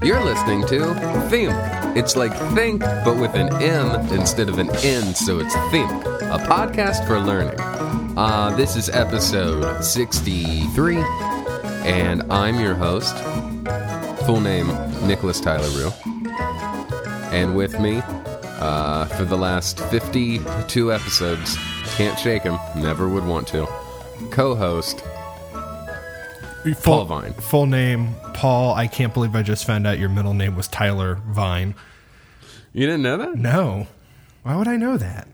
You're listening to Think. It's like think, but with an M instead of an N, so it's Think, a podcast for learning. Uh, this is episode 63, and I'm your host. Full name Nicholas Tyler Rue. And with me, uh, for the last 52 episodes, can't shake him, never would want to. Co host, Full, Vine. Full name Paul. I can't believe I just found out your middle name was Tyler Vine. you didn't know that? No. Why would I know that?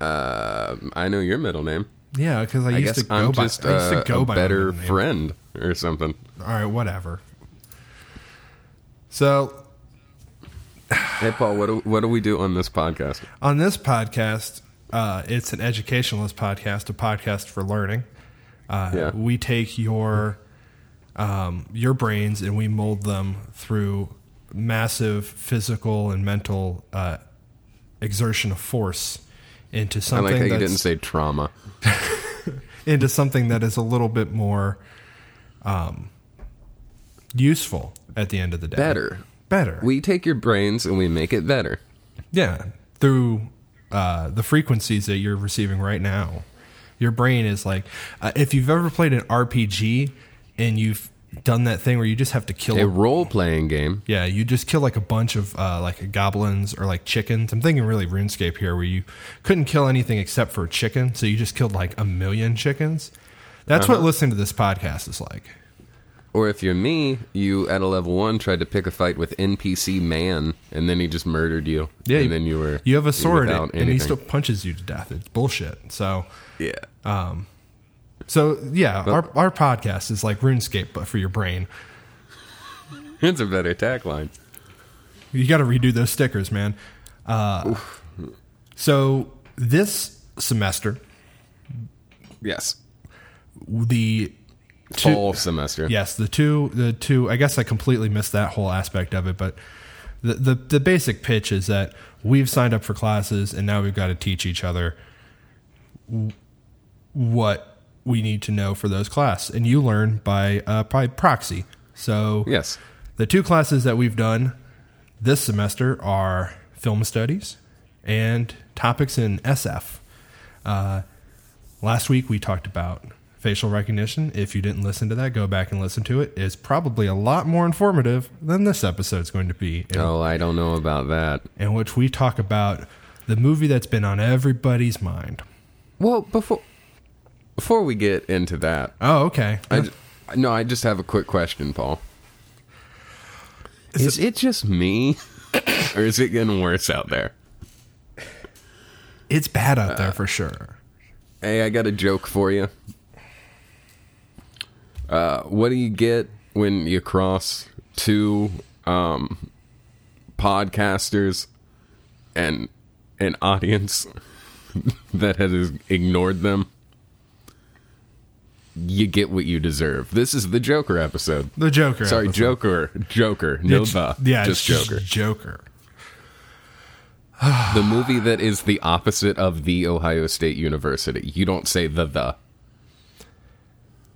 Uh, I know your middle name. Yeah, because I, I used to go I'm by. just I used uh, to go a by better friend or something. All right, whatever. So Hey, Paul, what do, what do we do on this podcast? on this podcast, uh, it's an educationalist podcast, a podcast for learning. Uh, Yeah. We take your um, your brains and we mold them through massive physical and mental uh, exertion of force into something. I like how you didn't say trauma. into something that is a little bit more um, useful at the end of the day. Better. better. We take your brains and we make it better. Yeah, through uh, the frequencies that you're receiving right now. Your brain is like, uh, if you've ever played an RPG and you've done that thing where you just have to kill A role playing game. yeah, you just kill like a bunch of uh, like goblins or like chickens. I'm thinking really RuneScape here, where you couldn't kill anything except for a chicken, so you just killed like a million chickens. That's Uh-huh. what listening to this podcast is like. Or if you're me, you at a level one tried to pick a fight with NPC man, and then he just murdered you. Yeah, and then you were you have a sword without and he still punches you to death. It's bullshit. So yeah. um, so yeah, our our podcast is like RuneScape, but for your brain. It's a better tagline. You got to redo those stickers, man. Uh, so this semester, Yes. the two, Fall semester. yes, the two, the two. I guess I completely missed that whole aspect of it, but the the, the basic pitch is that we've signed up for classes, and now we've got to teach each other w- what we need to know for those classes, and you learn by uh, by proxy. So Yes. The two classes that we've done this semester are film studies and topics in SF. Uh, last week we talked about facial recognition. If you didn't listen to that, go back and listen to it. It's probably a lot more informative than this episode's going to be, in, Oh, I don't know about that. in which we talk about the movie that's been on everybody's mind. Well, before before we get into that, Oh, okay. I no, I just have a quick question, Paul. Is, it just me, or is it getting worse out there? it's bad out there for sure. Hey, I got a joke for you. Uh, what do you get when you cross two um, podcasters and an audience that has ignored them? You get what you deserve. This is the Joker episode. The Joker. Sorry, episode. Joker. Joker. No It's- the. Yeah, just Joker. Joker. the movie that is the opposite of the Ohio State University. You don't say the the.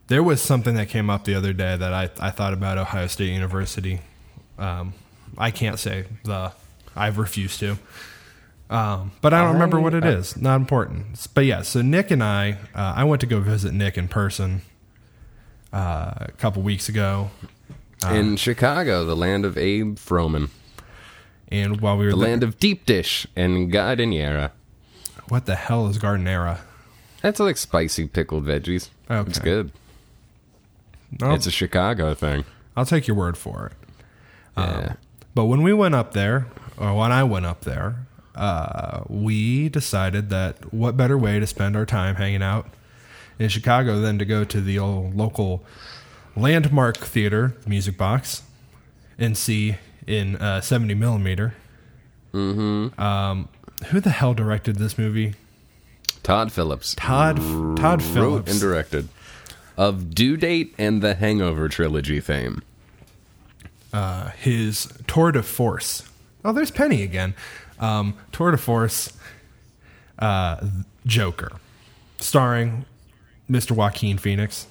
There was something that came up the other day that I, I thought about Ohio State University. Um, I can't say the. I've refused to. Um, but I don't remember what it is. Not important. But yeah, so Nick and I, uh, I went to go visit Nick in person uh, a couple weeks ago. in Chicago, the land of Abe Froman, And while we were the there, land of deep dish and giardiniera. what the hell is Giardiniera? That's like spicy pickled veggies. It's good. Oh, It's a Chicago thing. I'll take your word for it. Yeah. But when we went up there, or when I went up there, uh, we decided that what better way to spend our time hanging out in Chicago than to go to the old local landmark theater, the Music Box, and see in uh, 70 millimeter. Mm-hmm. Um, who the hell directed this movie? Todd Phillips. Todd Todd Phillips Wrote and directed. Of Due Date and the Hangover trilogy fame. uh, his tour de force. Oh, there's Penny again. Um, tour de force, uh, Joker, starring Mr. Joaquin Phoenix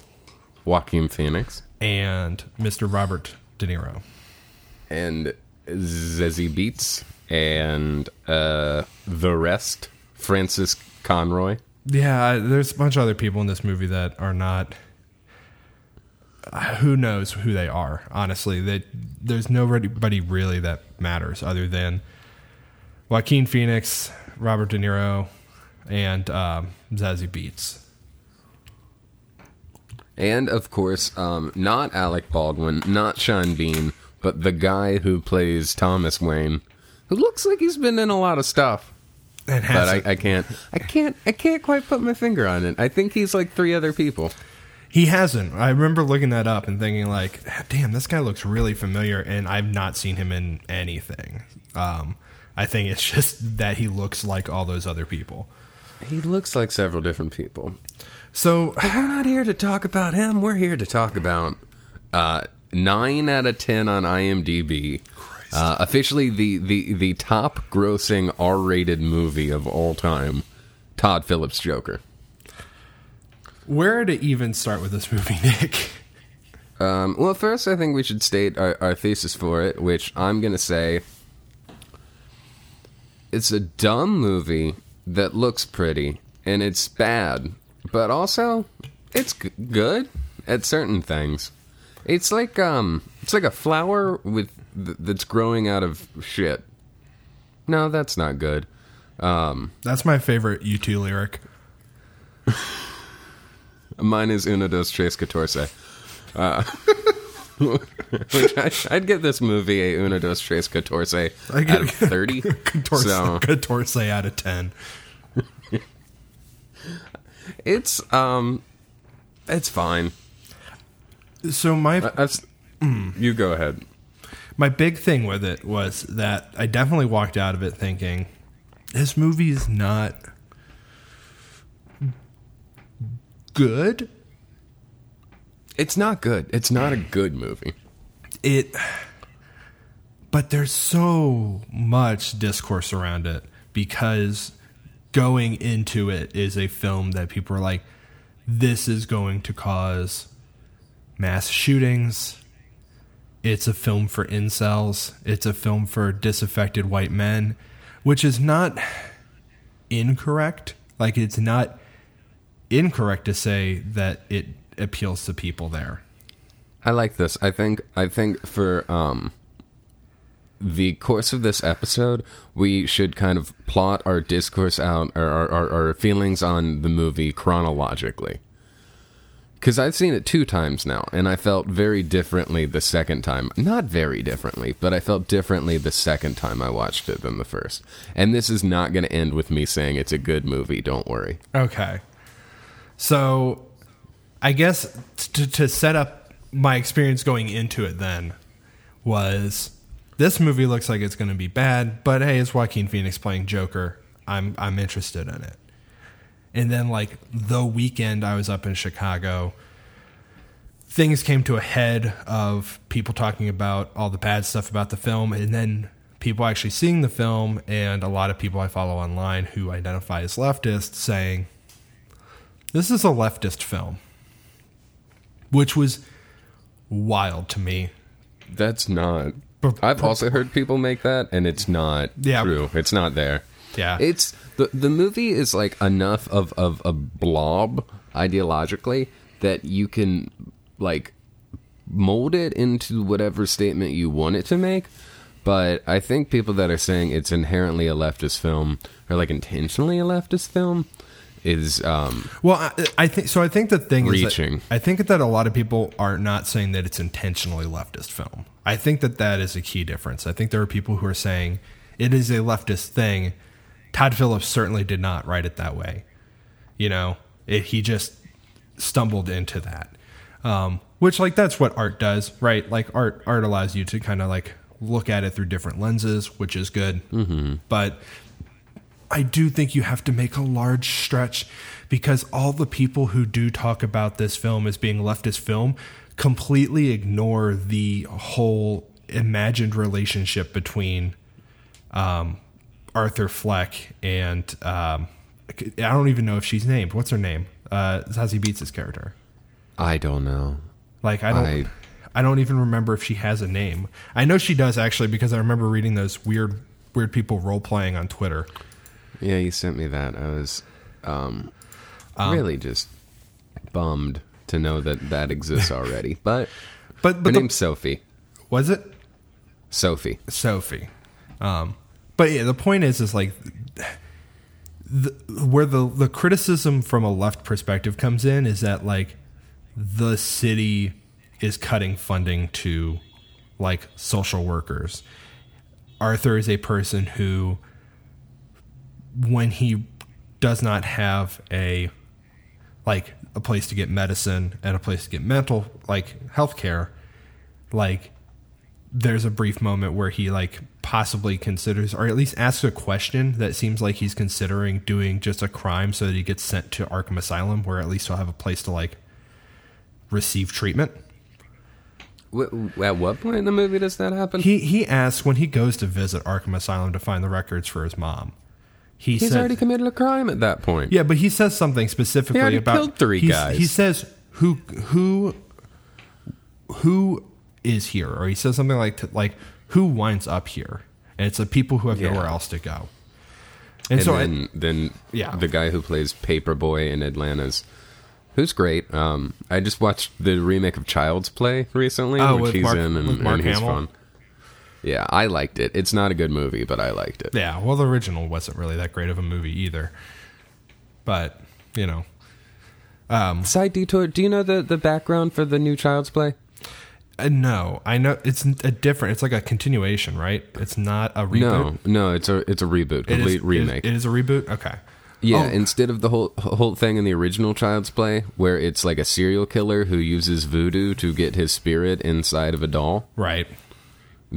Joaquin Phoenix and Mr. Robert De Niro. and Zazie Beetz and uh, the rest, Frances Conroy. Yeah, there's a bunch of other people in this movie that are not. Who knows who they are? Honestly, that there's nobody really that matters other than Joaquin Phoenix, Robert De Niro, and um, Zazie Beetz. And of course, um, not Alec Baldwin, not Sean Bean, but the guy who plays Thomas Wayne, who looks like he's been in a lot of stuff. And But I, I can't, I can't, I can't quite put my finger on it. I think he's like three other people. He hasn't. I remember looking that up and thinking like, damn, this guy looks really familiar, and I've not seen him in anything. Um, I think it's just that he looks like all those other people. He looks like several different people. So But we're not here to talk about him. We're here to talk about uh, nine out of ten on IMDb. Uh, officially, the, the the top grossing R rated movie of all time. Todd Phillips Joker. Where to even start with this movie, Nick? Um, well, first, I think we should state our, our thesis for it, which I'm going to say it's a dumb movie that looks pretty, and it's bad, but also it's g- good at certain things. It's like um, it's like a flower with th- that's growing out of shit. No, that's not good. Um, That's my favorite U2 lyric. Mine is Una dos tres catorce. Uh, which I, I'd give this movie a Una dos tres catorce I out of thirty. Catorce, So Catorce out of 10. it's um, it's fine. So my I- I've You go ahead. my big thing with it was that I definitely walked out of it thinking this movie is not good. It's not good. It's not a good movie. It but there's so much discourse around it because going into it is a film that people are like this is going to cause mass shootings. It's a film for incels. It's a film for disaffected white men, which is not incorrect. Like, it's not incorrect to say that it appeals to people there. I like this. I think I think for um the course of this episode, we should kind of plot our discourse out or our, our, our feelings on the movie chronologically. Because I've seen it two times now, and I felt very differently the second time. Not very differently, but I felt differently the second time I watched it than the first. And this is not going to end with me saying it's a good movie. Don't worry. Okay. So, I guess to, to set up my experience going into it then was this movie looks like it's going to be bad, but hey, it's Joaquin Phoenix playing Joker. I'm I'm interested in it. And then like the weekend I was up in Chicago, things came to a head of people talking about all the bad stuff about the film and then people actually seeing the film and a lot of people I follow online who identify as leftists saying this is a leftist film, which was wild to me. That's not. I've also heard people make that, and it's not Yeah. true. It's not there. Yeah. It's the the movie is like enough of of a blob ideologically that you can like mold it into whatever statement you want it to make. But I think people that are saying it's inherently a leftist film or like intentionally a leftist film is um Well, I, I think so. I think the thing Reaching. is, that, I think that a lot of people are not saying that it's intentionally leftist film. I think that that is a key difference. I think there are people who are saying it is a leftist thing. Todd Phillips certainly did not write it that way. You know, it, he just stumbled into that. Um, which, like, that's what art does, right? Like, art art allows you to kind of like look at it through different lenses, which is good. Mm-hmm. But I do think you have to make a large stretch because all the people who do talk about this film as being leftist film completely ignore the whole imagined relationship between um, Arthur Fleck and um, I don't even know if she's named. What's her name? Uh, Zazie Beetz' character. I don't know. Like I don't. I- I, don't even remember if she has a name. I know she does actually because I remember reading those weird weird people role playing on Twitter. Yeah, you sent me that. I was um, really just bummed to know that that exists already. But But her but the, name's Sophie. was it Sophie. Sophie? Um, but yeah, the point is, is like the, where the the criticism from a left perspective comes in is that like the city is cutting funding to like social workers. Arthur is a person who, when he does not have a like a place to get medicine and a place to get mental like health care, like there's a brief moment where he like possibly considers or at least asks a question that seems like he's considering doing just a crime so that he gets sent to Arkham Asylum where at least he'll have a place to like receive treatment. At what point in the movie does that happen? He he asks when he goes to visit Arkham Asylum to find the records for his mom. He He's said, already committed a crime at that point. Yeah, but he says something specifically He already about killed three guys. He says who who who is here, or he says something like like who winds up here, and it's the people who have Yeah. nowhere else to go. And, And so I- then, then Yeah. the guy who plays Paper Boi in Atlanta's, who's great. Um, I just watched the remake of Child's Play recently, Oh, which with he's Mark- in, and, with Mark and he's Hamill? fun. Yeah, I liked it. It's not a good movie, but I liked it. yeah, well, the original wasn't really that great of a movie either, but you know, Side detour. Do you know the the background for the new Child's Play? uh, no, I know it's a different. It's like a continuation, right? It's not a reboot. No, no, it's a it's a reboot, It is- complete it is- remake. It is a reboot. Okay. Yeah, Oh. instead of the whole whole thing in the original Child's Play, where it's like a serial killer who uses voodoo to get his spirit inside of a doll. Right.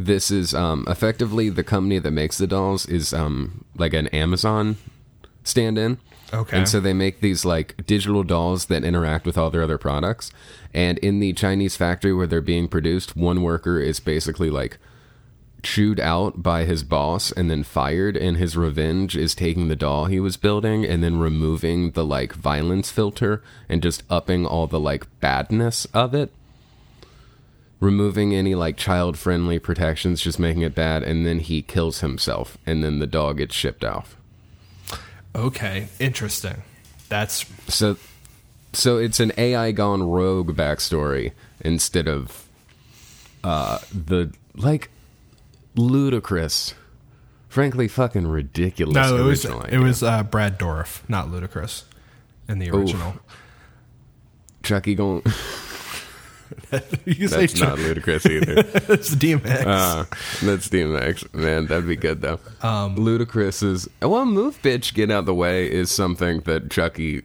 This is um, effectively the company that makes the dolls is um, like an Amazon stand-in. Okay. And so they make these like digital dolls that interact with all their other products. And in the Chinese factory where they're being produced, one worker is basically like chewed out by his boss and then fired and his revenge is taking the doll he was building and then removing the like violence filter and just upping all the like badness of it removing any like child friendly protections just making it bad and then he kills himself and then the dog gets shipped off Okay. Interesting. That's so so it's an AI gone rogue backstory instead of uh the like ludicrous frankly fucking ridiculous no. It was original it was uh, Brad Dourif, not Ludacris, in the original. chucky going you can say that's not Ludacris either it's DMX. uh, that's DMX man that'd be good though Um, Ludacris is well move bitch get out the way is something that chucky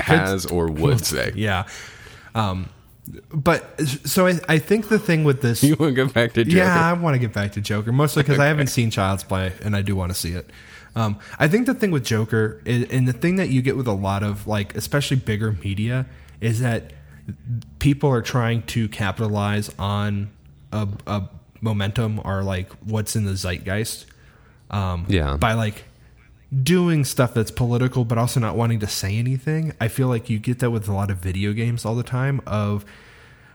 has or would say yeah. Um, but so I, I think the thing with this, you want to go back to Joker? yeah, I want to get back to Joker mostly because I haven't seen Child's Play and I do want to see it. Um, I think the thing with Joker is, and the thing that you get with a lot of like, especially bigger media, is that people are trying to capitalize on a, a momentum or like what's in the zeitgeist. Um, Yeah. By like doing stuff that's political, but also not wanting to say anything. I feel like you get that with a lot of video games all the time. Of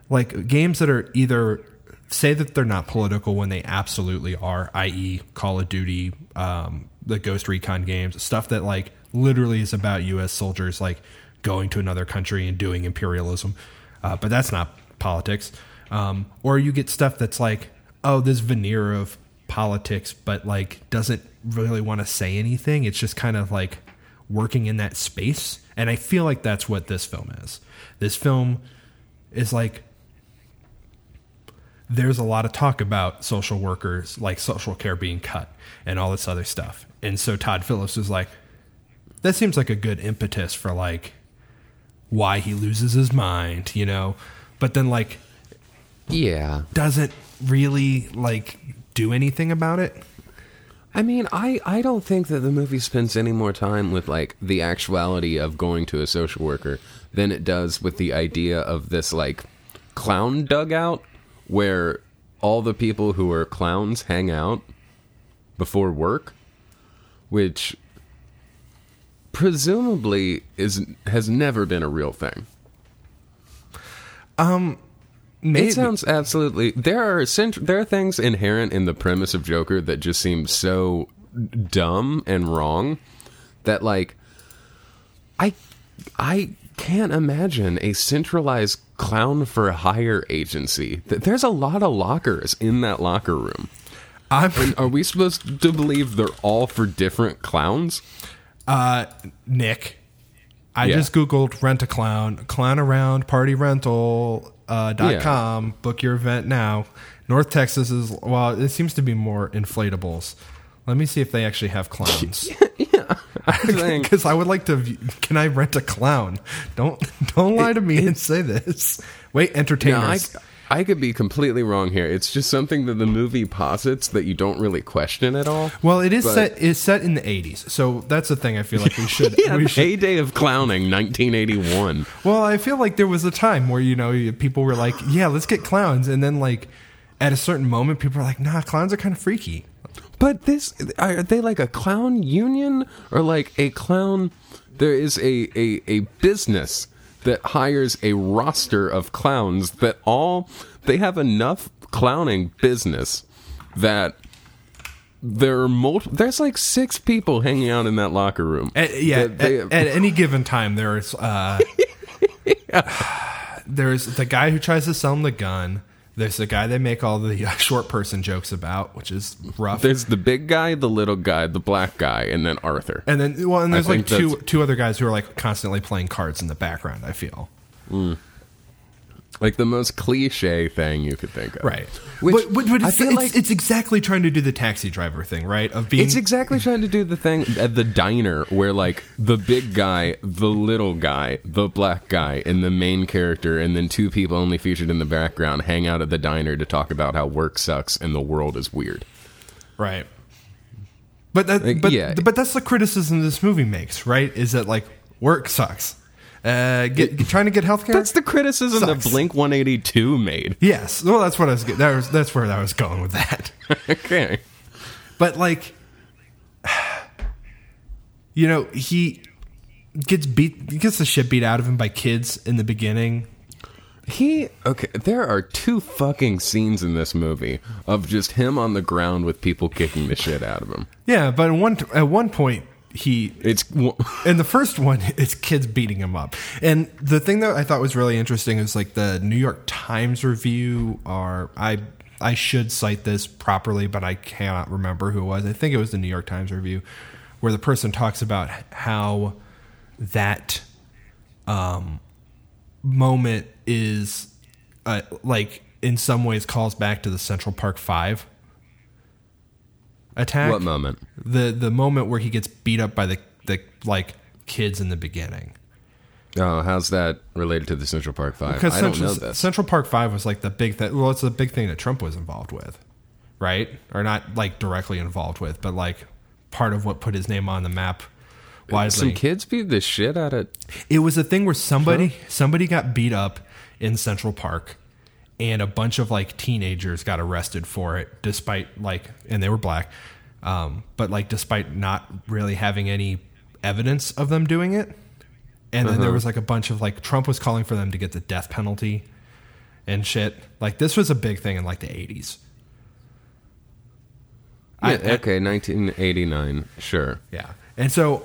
like games that are either say that they're not political when they absolutely are, i.e., Call of Duty, um, the Ghost Recon games, stuff that like literally is about U.S. soldiers like going to another country and doing imperialism, uh, but that's not politics. Um, or you get stuff that's like, oh, this veneer of politics, but like doesn't really want to say anything. It's just kind of like working in that space, and I feel like that's what this film is. This film is like there's a lot of talk about social workers, like social care being cut and all this other stuff. And so Todd Phillips was like, that seems like a good impetus for like why he loses his mind, you know? But then like yeah doesn't really like do anything about it. I mean, I, I don't think that the movie spends any more time with like the actuality of going to a social worker than it does with the idea of this like clown dugout where all the people who are clowns hang out before work, which presumably is has never been a real thing. Um, maybe. It sounds absolutely. There are cent- there are things inherent in the premise of Joker that just seem so dumb and wrong that like I I can't imagine a centralized clown for hire agency. Th- There's a lot of lockers in that locker room. I'm Are we supposed to believe they're all for different clowns? Uh, Nick. I Yeah. just googled rent a clown, clown around party rental uh, dot Yeah. com. Book your event now. North Texas is well. It seems to be more inflatables. Let me see if they actually have clowns. Yeah, Because I would like to. view- Can I rent a clown? Don't don't lie to me and say this. Wait, No, I, entertainers. I could be completely wrong here. It's just something that the movie posits that you don't really question at all. well, it is but- set. It's set in the '80s, so that's the thing. I feel like we should. Yeah, we should heyday of clowning, 1981. Well, I feel like there was a time where you know people were like, "Yeah, let's get clowns," and then like at a certain moment, people were like, "Nah, clowns are kind of freaky." But this are they like a clown union or like a clown? There is a a, a business that hires a roster of clowns that all they have enough clowning business that there are multi- there's like six people hanging out in that locker room. At, yeah, they- at, at any given time, there's uh, there's the guy who tries to sell him the gun. There's the guy they make all the uh, short person jokes about, which is rough. there's the big guy, the little guy, the black guy, and then Arthur. and then, well, and there's like think two that's- two other guys who are like constantly playing cards in the background. I feel Like the most cliche thing you could think of. right, Which but, but, but I it's, feel it's, like it's exactly trying to do the taxi driver thing, right? Of being It's exactly trying to do the thing at the diner where like the big guy, the little guy, the black guy, and the main character, and then two people only featured in the background hang out at the diner to talk about how work sucks and the world is weird. Right. But that, Like, but yeah. but that's the criticism this movie makes, right? Is that like work sucks. Uh, get, trying to get healthcare. That's the criticism Sucks. that Blink 182 made. yes. Well, that's what I was. That was that's where I was going with that. okay. But like, you know, he gets beat. He gets the shit beat out of him by kids in the beginning. He okay. There are two fucking scenes in this movie of just him on the ground with people kicking the shit out of him. Yeah, but at one at one point he It's In the first one, it's kids beating him up. And the thing that I thought was really interesting is like the New York Times review, or I I should cite this properly, but I cannot remember who it was. I think it was the New York Times review, where the person talks about how that um, moment is uh, like in some ways calls back to the Central Park Five attack what moment? the the moment where he gets beat up by the the like kids in the beginning. Oh, how's that related to the Central Park Five? Because I don't Central, know this. Central Park Five was like the big thing. Well, it's the big thing that Trump was involved with, right? Or not like directly involved with, but like part of what put his name on the map widely. Some kids beat the shit out of. It was a thing where somebody somebody got beat up in Central Park and a bunch of like teenagers got arrested for it despite like and they were black. Um, but like despite not really having any evidence of them doing it. And then there was like a bunch of like Trump was calling for them to get the death penalty and shit. Like this was a big thing in like the 80s. Yeah, I- okay, 1989. Sure. Yeah. And so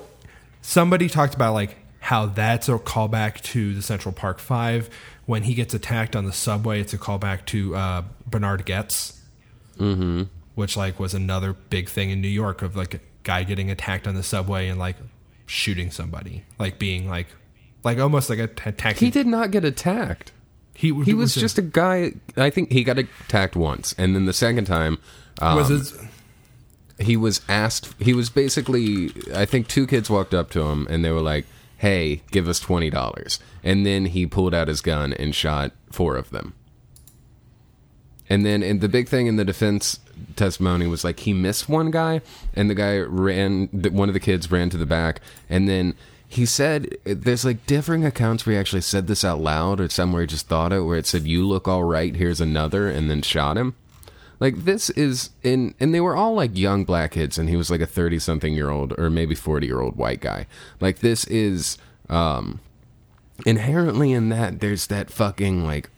somebody talked about like how that's a callback to the Central Park Five. When he gets attacked on the subway, it's a callback to uh, Bernhard Goetz, mm-hmm. which like was another big thing in New York of like a guy getting attacked on the subway and like shooting somebody, like being like, like almost like a t- taxi. He did not get attacked. He, He was just a guy. I think he got attacked once, and then the second time, um, was his, he was asked. He was basically. I think two kids walked up to him, and they were like, "Hey, give us twenty dollars." And then he pulled out his gun and shot four of them. And then, and the big thing in the defense testimony was like he missed one guy, and the guy ran. One of the kids ran to the back, and then he said, "There's like differing accounts where he actually said this out loud, or somewhere he just thought it, where it said, "You look all right. Here's another," and then shot him. Like this is in, and they were all like young black kids, and he was like a thirty-something year old or maybe forty-year-old white guy. Like this is um, inherently in that. There's that fucking like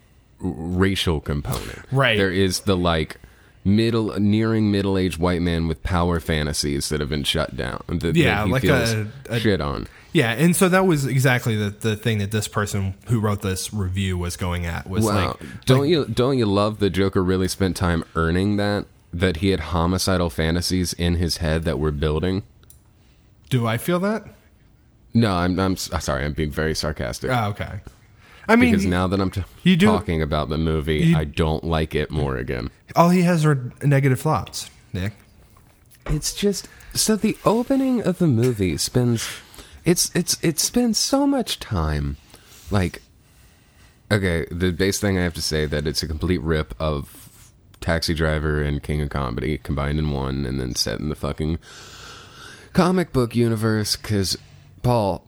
r- racial component. Right. There is the like middle, nearing middle-aged white man with power fantasies that have been shut down. That, that Yeah, he like a- a- shit on. Yeah, and so that was exactly the, the thing that this person who wrote this review was going at was Wow. like don't you don't you love the Joker really spent time earning that? That he had homicidal fantasies in his head that were building. do I feel that? No, I'm I'm sorry. I'm being very sarcastic Oh, okay. I mean, because now that I'm t- you do- talking about the movie, you- I don't like it more again. all he has are negative thoughts, Nick. It's just so the opening of the movie spends it's it's it spends so much time like okay, the base thing I have to say that it's a complete rip of Taxi Driver and King of Comedy combined in one and then set in the fucking comic book universe cuz Paul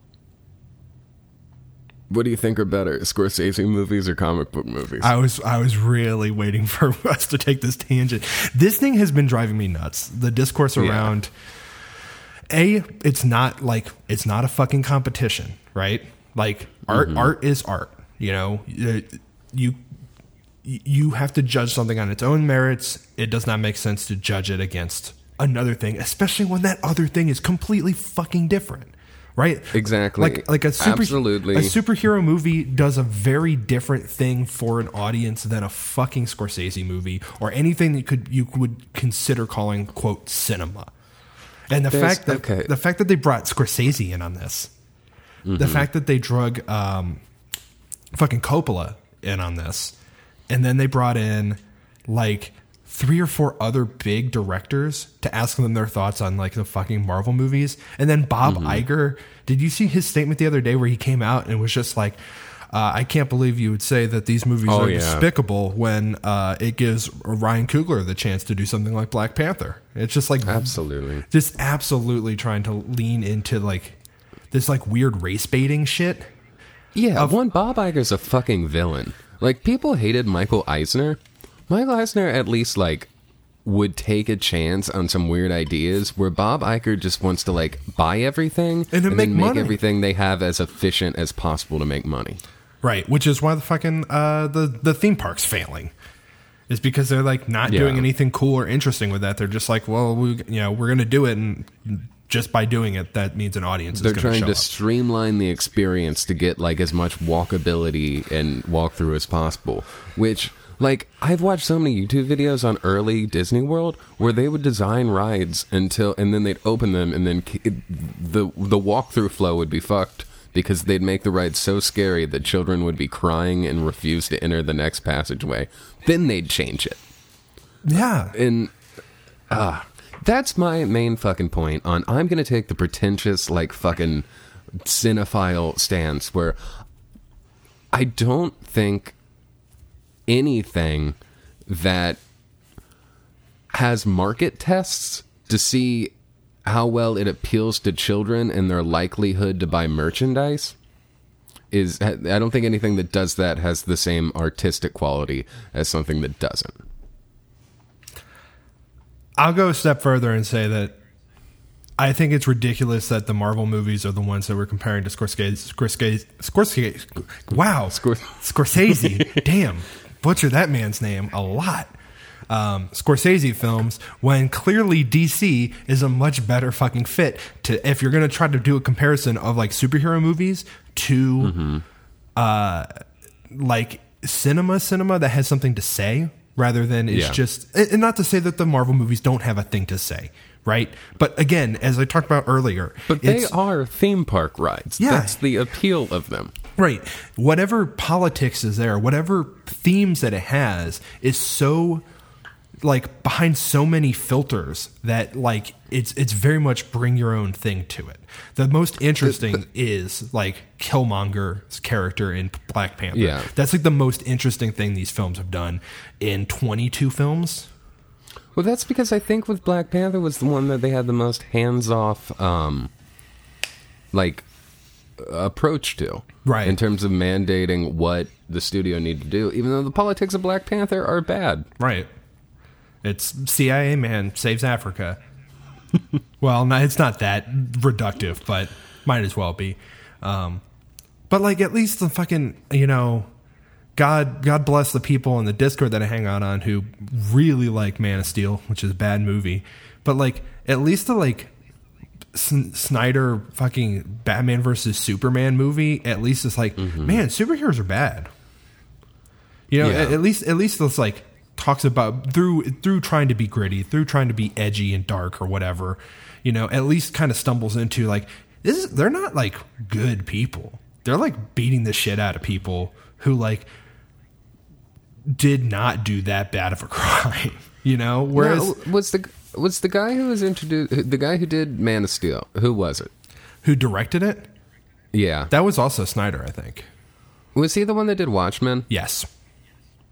what do you think are better, Scorsese movies or comic book movies? I was I was really waiting for us to take this tangent. This thing has been driving me nuts. The discourse around a it's not like it's not a fucking competition, right? Like art art is art, you know. Uh, You you have to judge something on its own merits. It does not make sense to judge it against another thing, especially when that other thing is completely fucking different. Right? Exactly. Like like a super, Absolutely. a superhero movie does a very different thing for an audience than a fucking Scorsese movie or anything that could you would consider calling quote cinema. And the There's- fact that okay. the fact that they brought Scorsese in on this, Mm-hmm. the fact that they drug um, fucking Coppola in on this, and then they brought in like three or four other big directors to ask them their thoughts on like the fucking Marvel movies, and then Bob Mm-hmm. Iger. Did you see his statement the other day where he came out and was just like? Uh, I can't believe you would say that these movies Oh, are yeah. despicable when uh, it gives Ryan Coogler the chance to do something like Black Panther. It's just like Absolutely. just absolutely trying to lean into like this like weird race baiting shit. Yeah, of, one Bob Iger's a fucking villain. Like people hated Michael Eisner. Michael Eisner at least like would take a chance on some weird ideas where Bob Iger just wants to like buy everything And then make make money. everything they have as efficient as possible to make money. Right, which is why the fucking uh, the the theme park's failing. Is because they're like not Yeah. doing anything cool or interesting with that. They're just like, well, we you know we're gonna do it, and just by doing it, that means an audience They're trying show to up. streamline the experience to get like as much walkability and walkthrough as possible. Which, like, I've watched so many YouTube videos on early Disney World where they would design rides until, and then they'd open them, and then it, the the walkthrough flow would be fucked because they'd make the ride so scary that children would be crying and refuse to enter the next passageway. Then they'd change it Yeah, and ah, that's my main fucking point on I'm gonna take the pretentious like fucking cinephile stance where I don't think anything that has market tests to see how well it appeals to children and their likelihood to buy merchandise is I don't think anything that does that has the same artistic quality as something that doesn't. I'll go a step further and say that I think it's ridiculous that the Marvel movies are the ones that we're comparing to Scorsese. Scorsese, Scorsese wow, Scor- Scorsese. damn, butcher that man's name a lot. Um, Scorsese films when clearly DC is a much better fucking fit to if you're gonna try to do a comparison of like superhero movies to uh like cinema cinema that has something to say rather than it's Yeah. just and and not to say that the Marvel movies don't have a thing to say, right? But again, as I talked about earlier, But they are theme park rides. Yeah. That's the appeal of them. Right. Whatever politics is there, whatever themes that it has is so like behind so many filters that like it's it's very much bring your own thing to it. The most interesting is like Killmonger's character in Black Panther. Yeah. That's like the most interesting thing these films have done in 22 films. Well, that's because I think with Black Panther was the one that they had the most hands-off, um, like approach to, Right. In terms of mandating what the studio need to do, even though the politics of Black Panther are bad. Right. It's CIA man saves Africa. well, no, it's not that reductive, but might as well be. Um, but like at least the fucking you know, God God bless the people in the Discord that I hang out on who really like Man of Steel, which is a bad movie. But like at least the like Snyder fucking Batman versus Superman movie, at least it's like, man, superheroes are bad. You know, Yeah. at, at least at least it's like talks about through through trying to be gritty, through trying to be edgy and dark or whatever. You know, at least kind of stumbles into like this is they're not like good people. They're like beating the shit out of people who like did not do that bad of a crime. You know, whereas Now, was the was the guy who was introduced the guy who did Man of Steel? Who was it? who directed it? Yeah, That was also Snyder, I think. was he the one that did Watchmen? Yes.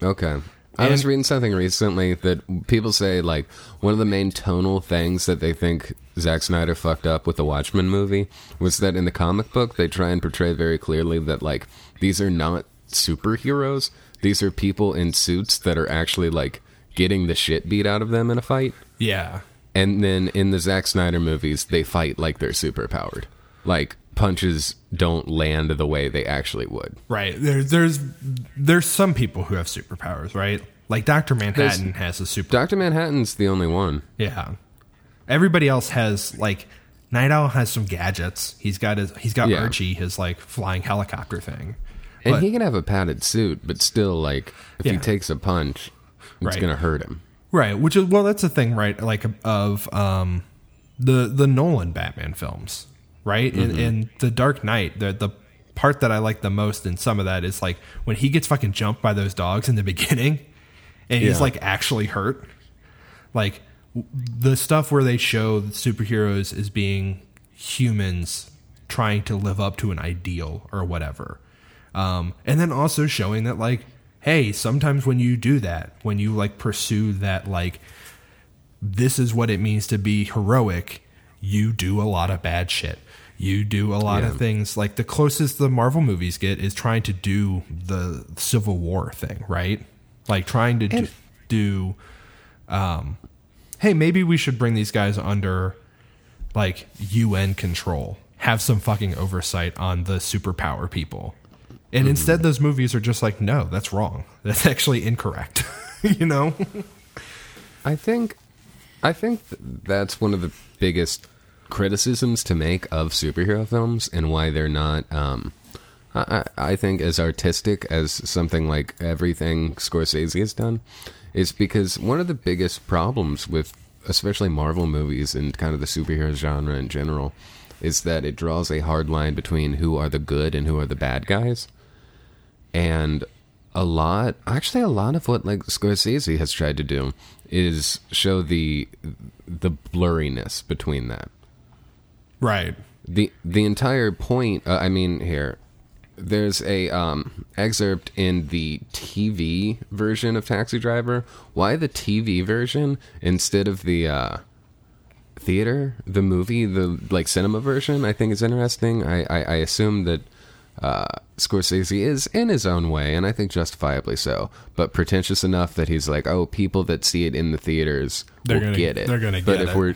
Okay. I was reading something recently that people say like one of the main tonal things that they think Zack Snyder fucked up with the Watchmen movie was that in the comic book they try and portray very clearly that like these are not superheroes. These are people in suits that are actually like getting the shit beat out of them in a fight. Yeah. And then in the Zack Snyder movies, they fight like they're superpowered. Like punches don't land the way they actually would. Right. There, there's there's some people who have superpowers, right? Like Doctor Manhattan has a super. Dr. Manhattan's the only one. yeah. Everybody else has like Nite Owl has some gadgets. He's got his he's got Yeah. Archie, his like flying helicopter thing. And But- he can have a padded suit, but still, like, if he takes a punch, it's Right. going to hurt him. Right, which is well, that's the thing, right? Like of um, the the Nolan Batman films, right? In, in the Dark Knight, the the part that I like the most in some of that is like when he gets fucking jumped by those dogs in the beginning, and he's like actually hurt. Like the stuff where they show the superheroes as being humans trying to live up to an ideal or whatever. Um, and then also showing that like, hey, sometimes when you do that, when you like pursue that like this is what it means to be heroic, you do a lot of bad shit. You do a lot Yeah. of things like the closest the Marvel movies get is trying to do the Civil War thing, right? Like trying to do, do um hey, maybe we should bring these guys under like UN control. Have some fucking oversight on the superpower people. And instead those movies are just like, no, that's wrong. That's actually incorrect. you know? I think, I think that's one of the biggest criticisms to make of superhero films and why they're not. Um, I, I think as artistic as something like everything Scorsese has done, is because one of the biggest problems with especially Marvel movies and kind of the superhero genre in general is that it draws a hard line between who are the good and who are the bad guys and a lot actually a lot of what like Scorsese has tried to do is show the the blurriness between that Right. the the entire point uh, i mean here there's a um excerpt in the tv version of taxi driver why the tv version instead of the uh theater the movie the like cinema version i think is interesting i i, I assume that uh scorsese is in his own way and i think justifiably so but pretentious enough that he's like oh people that see it in the theaters They're will gonna- get it they're gonna but get if it. we're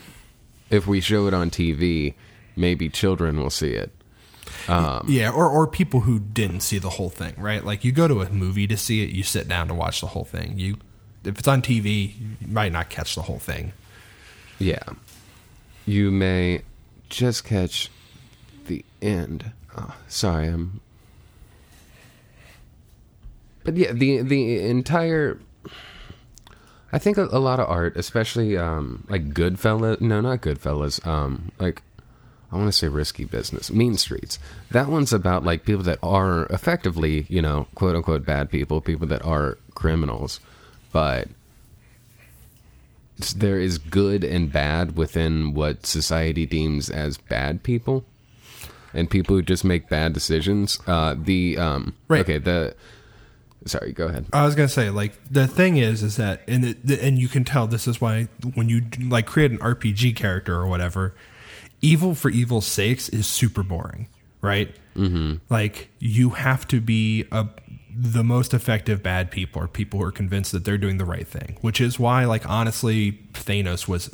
if we show it on tv maybe children will see it yeah, or or people who didn't see the whole thing, right? Like you go to a movie to see it, you sit down to watch the whole thing. You if it's on TV, you might not catch the whole thing. Yeah. You may just catch the end. Oh, sorry, I'm. But yeah, the the entire. I think a, a lot of art, especially um, like Goodfellas. No, not Goodfellas. Um, like I want to say risky business, Mean Streets. That one's about like people that are effectively, you know, quote unquote bad people, people that are criminals, but there is good and bad within what society deems as bad people and people who just make bad decisions uh the um Right. okay the sorry go ahead I was gonna say, like the thing is, is that and it, and you can tell this is why when you like create an RPG character or whatever, evil for evil's sakes is super boring, right? Mm-hmm. Like you have to be a the most effective bad people are people who are convinced that they're doing the right thing, which is why, like, honestly, Thanos was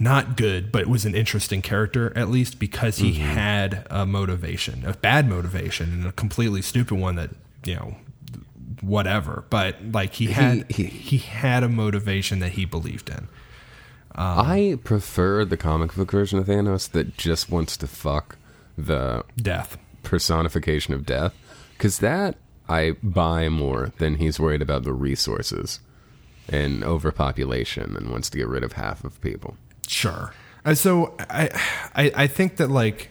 not good, but was an interesting character at least because he had a motivation, a bad motivation, and a completely stupid one that you know, whatever. But like he had he, he- had a motivation that he believed in. I prefer the comic book version of Thanos that just wants to fuck the Death. personification of death, because that I buy more than he's worried about the resources and overpopulation and wants to get rid of half of people. Sure. Uh, so I, I I think that like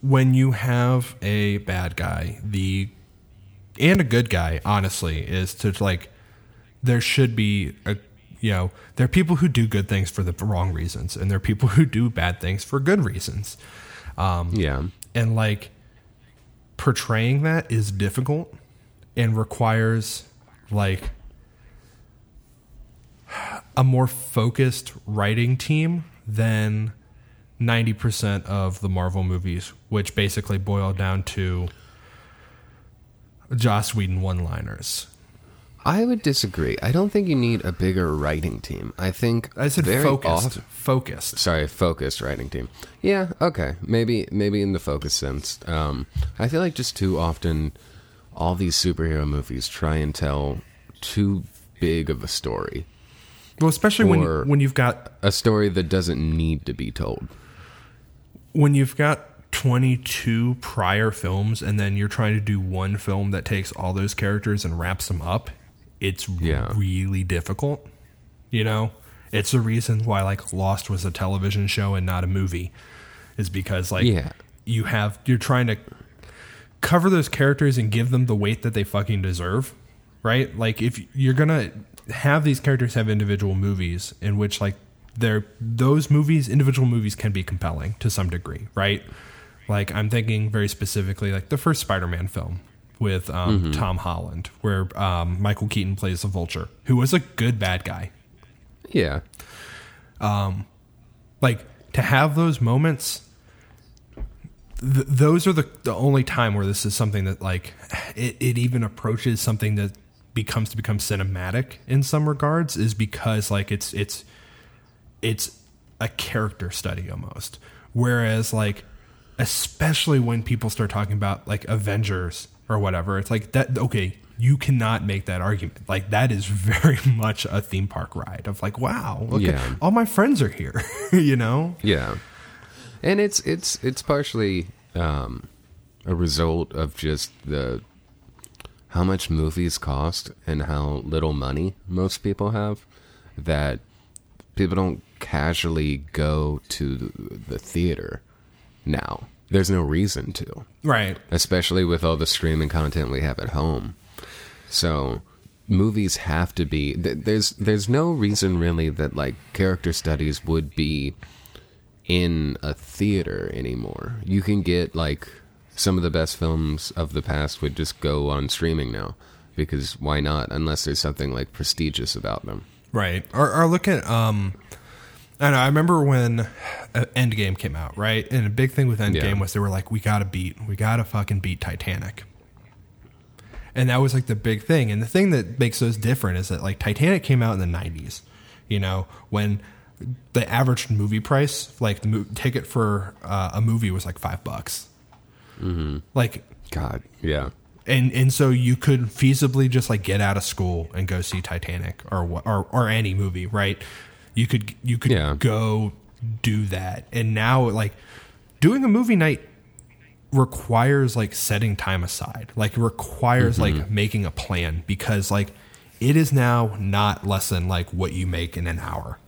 when you have a bad guy, the and a good guy, honestly, is to like there should be a you know there are people who do good things for the wrong reasons, and there are people who do bad things for good reasons, um, Yeah. and like portraying that is difficult and requires like a more focused writing team than 90% of the Marvel movies, which basically boil down to Joss Whedon one liners. I would disagree. I don't think you need a bigger writing team. I think I said focused. oft- focused. sorry, focused writing team. Yeah, okay, maybe maybe in the focus sense. Um, I feel like just too often, all these superhero movies try and tell too big of a story, Well, especially when when you've got a story that doesn't need to be told. when you've got 22 prior films and then you're trying to do one film that takes all those characters and wraps them up, it's Yeah. really difficult. You know, it's the reason why like Lost was a television show and not a movie, is because like Yeah. you have you're trying to cover those characters and give them the weight that they fucking deserve, right? Like if you're gonna have these characters have individual movies in which like they're those movies, individual movies can be compelling to some degree, right? Like I'm thinking very specifically like the first Spider-Man film with um, Tom Holland, where um, Michael Keaton plays the Vulture, who was a good bad guy. Yeah, Um, like to have those moments th- those are the, the only time where this is something that like it, it even approaches something that becomes to become cinematic in some regards is because like it's it's it's a character study almost. Whereas like especially when people start talking about like avengers or whatever it's like that okay you cannot make that argument like that is very much a theme park ride of like wow look at- Yeah. all my friends are here you know yeah, and it's it's it's partially um, a result of just the how much movies cost and how little money most people have that people don't casually go to the theater now. There's no reason to. right especially with all the streaming content we have at home. So movies have to be th- there's there's no reason really that like character studies would be in a theater anymore. You can get like some of the best films of the past would just go on streaming now because why not unless there's something like prestigious about them. Right. Or, or look at um, I know. I remember when uh, Endgame came out, right? And a big thing with Endgame Yeah. was they were like, we got to beat, we got to fucking beat Titanic. And that was like the big thing. And the thing that makes those different is that like Titanic came out in the '90s, you know, when the average movie price, like the mo- ticket for uh, a movie, was like five bucks. Mm-hmm. Like God, yeah. and and so you could feasibly just like get out of school and go see Titanic or or or any movie, right? You could you could Yeah. go do that, and now like doing a movie night requires like setting time aside, like it requires mm-hmm. like making a plan because like it is now not less than like what you make in an hour.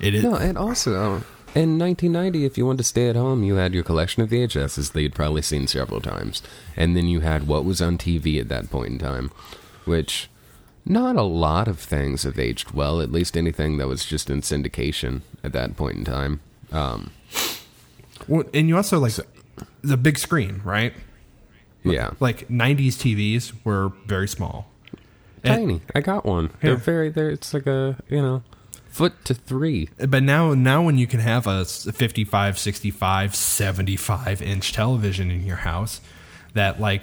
It is No, and also in 1990, if you wanted to stay at home, you had your collection of VHSs that you'd probably seen several times, and then you had what was on TV at that point in time, which not a lot of things have aged well. At least anything that was just in syndication at that point in time. Um, well, and you also like the big screen, right? yeah, Like '90s TVs were very small. And- tiny. I got one. They're very. They're. It's like a you know, foot to three. but now now when you can have a 55 65 75 inch television in your house that like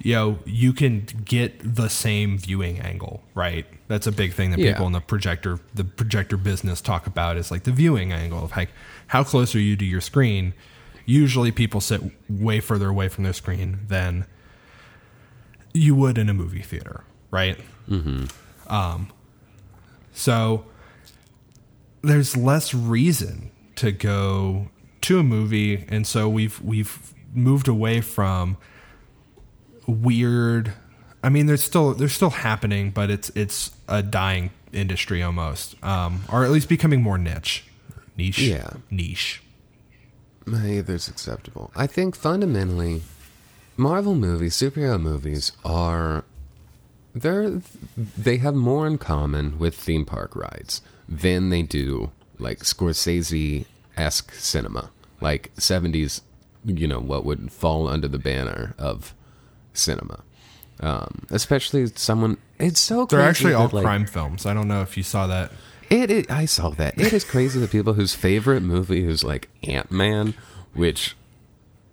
you know you can get the same viewing angle right? That's a big thing that Yeah. people in the projector the projector business talk about is like the viewing angle of like how close are you to your screen? Usually people sit way further away from their screen than you would in a movie theater right? Um so there's less reason to go to a movie and so we've we've moved away from weird I mean there's still they're still happening but it's it's a dying industry almost um or at least becoming more niche niche Yeah. niche Either's acceptable. I think fundamentally, Marvel movies, superhero movies, are they're they have more in common with theme park rides than they do like Scorsese esque cinema, like seventies. You know what would fall under the banner of cinema, um, especially someone. It's so they're actually that, all like, crime films I don't know if you saw that It, it I saw that. It is crazy that people whose favorite movie is like Ant Man, which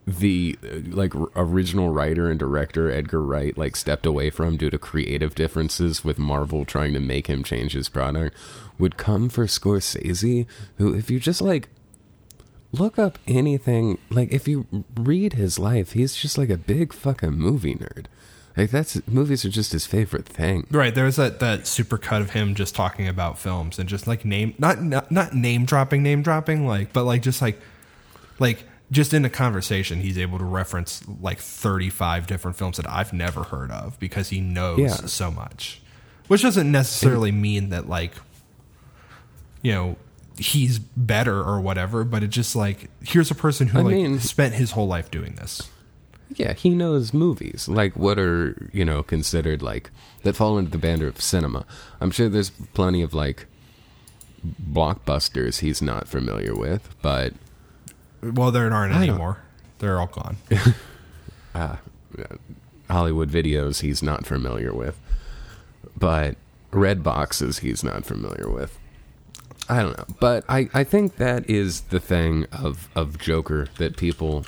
the like r- original writer and director Edgar Wright like stepped away from due to creative differences with Marvel trying to make him change his product, would come for Scorsese, who if you just like look up anything like if you read his life, he's just like a big fucking movie nerd. Like that's movies are just his favorite thing. Right, there's that that super cut of him just talking about films and just like name not not, not name dropping name dropping like but like just like like just in a conversation he's able to reference like 35 different films that I've never heard of because he knows Yeah. so much. Which doesn't necessarily mean that like you know he's better or whatever, but it just like here's a person who I like mean- spent his whole life doing this. Yeah, he knows movies, like what are, you know, considered like that fall into the banner of cinema. I'm sure there's plenty of like blockbusters he's not familiar with, but Well, there aren't anymore. They're all gone. Ah, Hollywood videos he's not familiar with. But red boxes he's not familiar with. I don't know. But I, I think that is the thing of, of Joker that people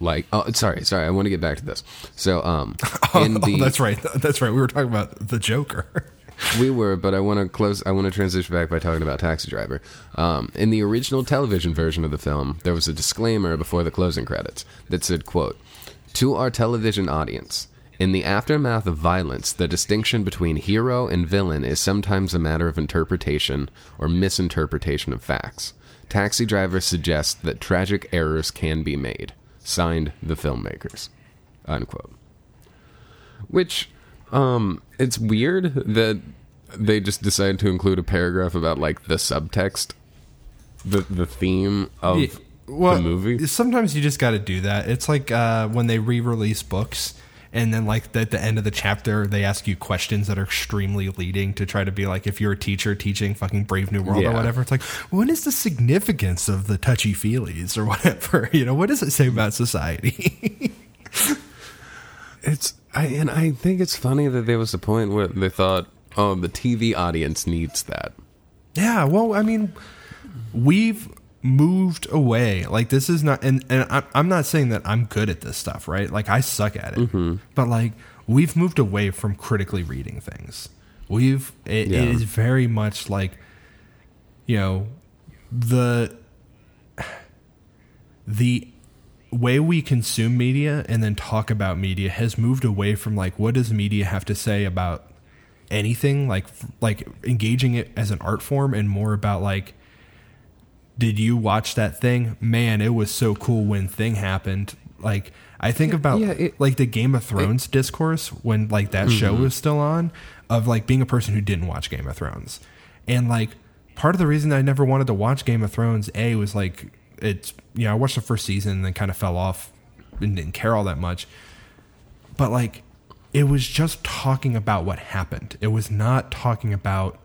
like oh sorry, sorry, I want to get back to this. So um in the oh, that's right. That's right. We were talking about the Joker. We were, but I want to close. I want to transition back by talking about Taxi Driver. Um, in the original television version of the film, there was a disclaimer before the closing credits that said, "quote To our television audience." In the aftermath of violence, the distinction between hero and villain is sometimes a matter of interpretation or misinterpretation of facts. Taxi Driver suggests that tragic errors can be made. Signed, the filmmakers. Unquote which um it's weird that they just decided to include a paragraph about like the subtext the the theme of Yeah, well, the movie Sometimes you just got to do that. It's like uh, when they re-release books, and then like at the end of the chapter, they ask you questions that are extremely leading to try to be like, if you're a teacher teaching fucking Brave New World or whatever, it's like, what is the significance of the touchy feelies or whatever? You know, what does it say about society? it's i and i think it's funny that there was a point where they thought oh the tv audience needs that Yeah, well, I mean, we've moved away. Like this is not, and and I'm- I'm not saying that I'm good at this stuff, right? Like I suck at it, mm-hmm. but like we've moved away from critically reading things. We've it, Yeah. it is very much like, you know, the the way we consume media and then talk about media has moved away from like what does media have to say about anything like like engaging it as an art form and more about like did you watch that thing? Man it was so cool when thing happened. Like i think about yeah, it- like the game of thrones discourse when like that show mm-hmm. was still on of like being a person who didn't watch game of thrones. And like part of the reason i never wanted to watch game of thrones a was like it's you know i watched the first season and then kind of fell off and didn't care all that much. But like it was just talking about what happened. It was not talking about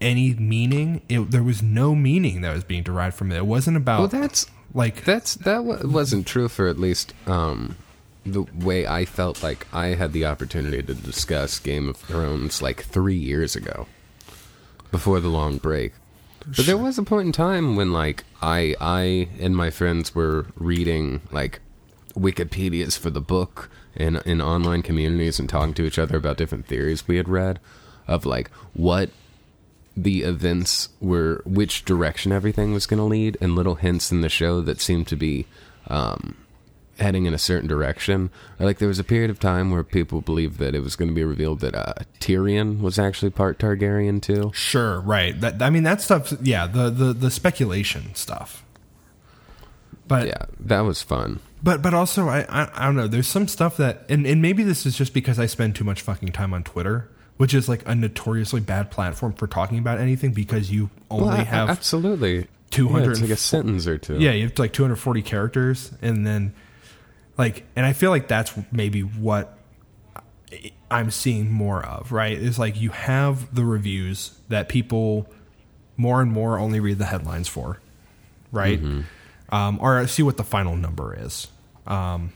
any meaning. It, there was no meaning that was being derived from it. It wasn't about well that's like that's that wa- wasn't true for at least um the way i felt like i had the opportunity to discuss game of thrones like three years ago before the long break but there was a point in time when like i i and my friends were reading like Wikipedias for the book in in online communities and talking to each other about different theories we had read of like what the events were, which direction everything was going to lead, and little hints in the show that seemed to be um, heading in a certain direction. Like there was a period of time where people believed that it was going to be revealed that uh, Tyrion was actually part Targaryen too. Sure, right. That I mean that stuff. Yeah, the the the speculation stuff. But Yeah, that was fun. But but also I, I I don't know. There's some stuff that and and maybe this is just because I spend too much fucking time on Twitter, which is like a notoriously bad platform for talking about anything because you only Well, have absolutely. 200 Yeah, like a sentence or two. yeah you have like 240 characters and then like and I feel like that's maybe what I'm seeing more of right? Is like you have the reviews that people more and more only read the headlines for right? Um, or see what the final number is. Um,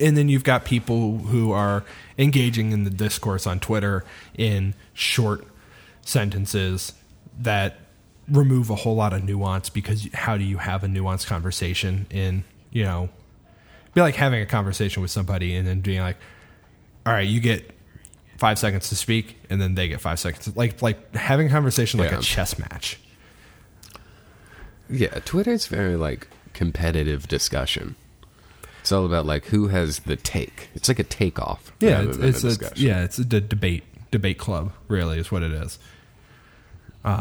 and then you've got people who are engaging in the discourse on Twitter in short sentences that remove a whole lot of nuance because how do you have a nuanced conversation in you know be like having a conversation with somebody and then being like all right you get five seconds to speak and then they get five seconds like like having a conversation like Yeah. a chess match Yeah, Twitter's very like competitive discussion. It's all about like who has the take. It's like a takeoff. yeah it's, it's a discussion. yeah it's a d- debate debate club really is what it is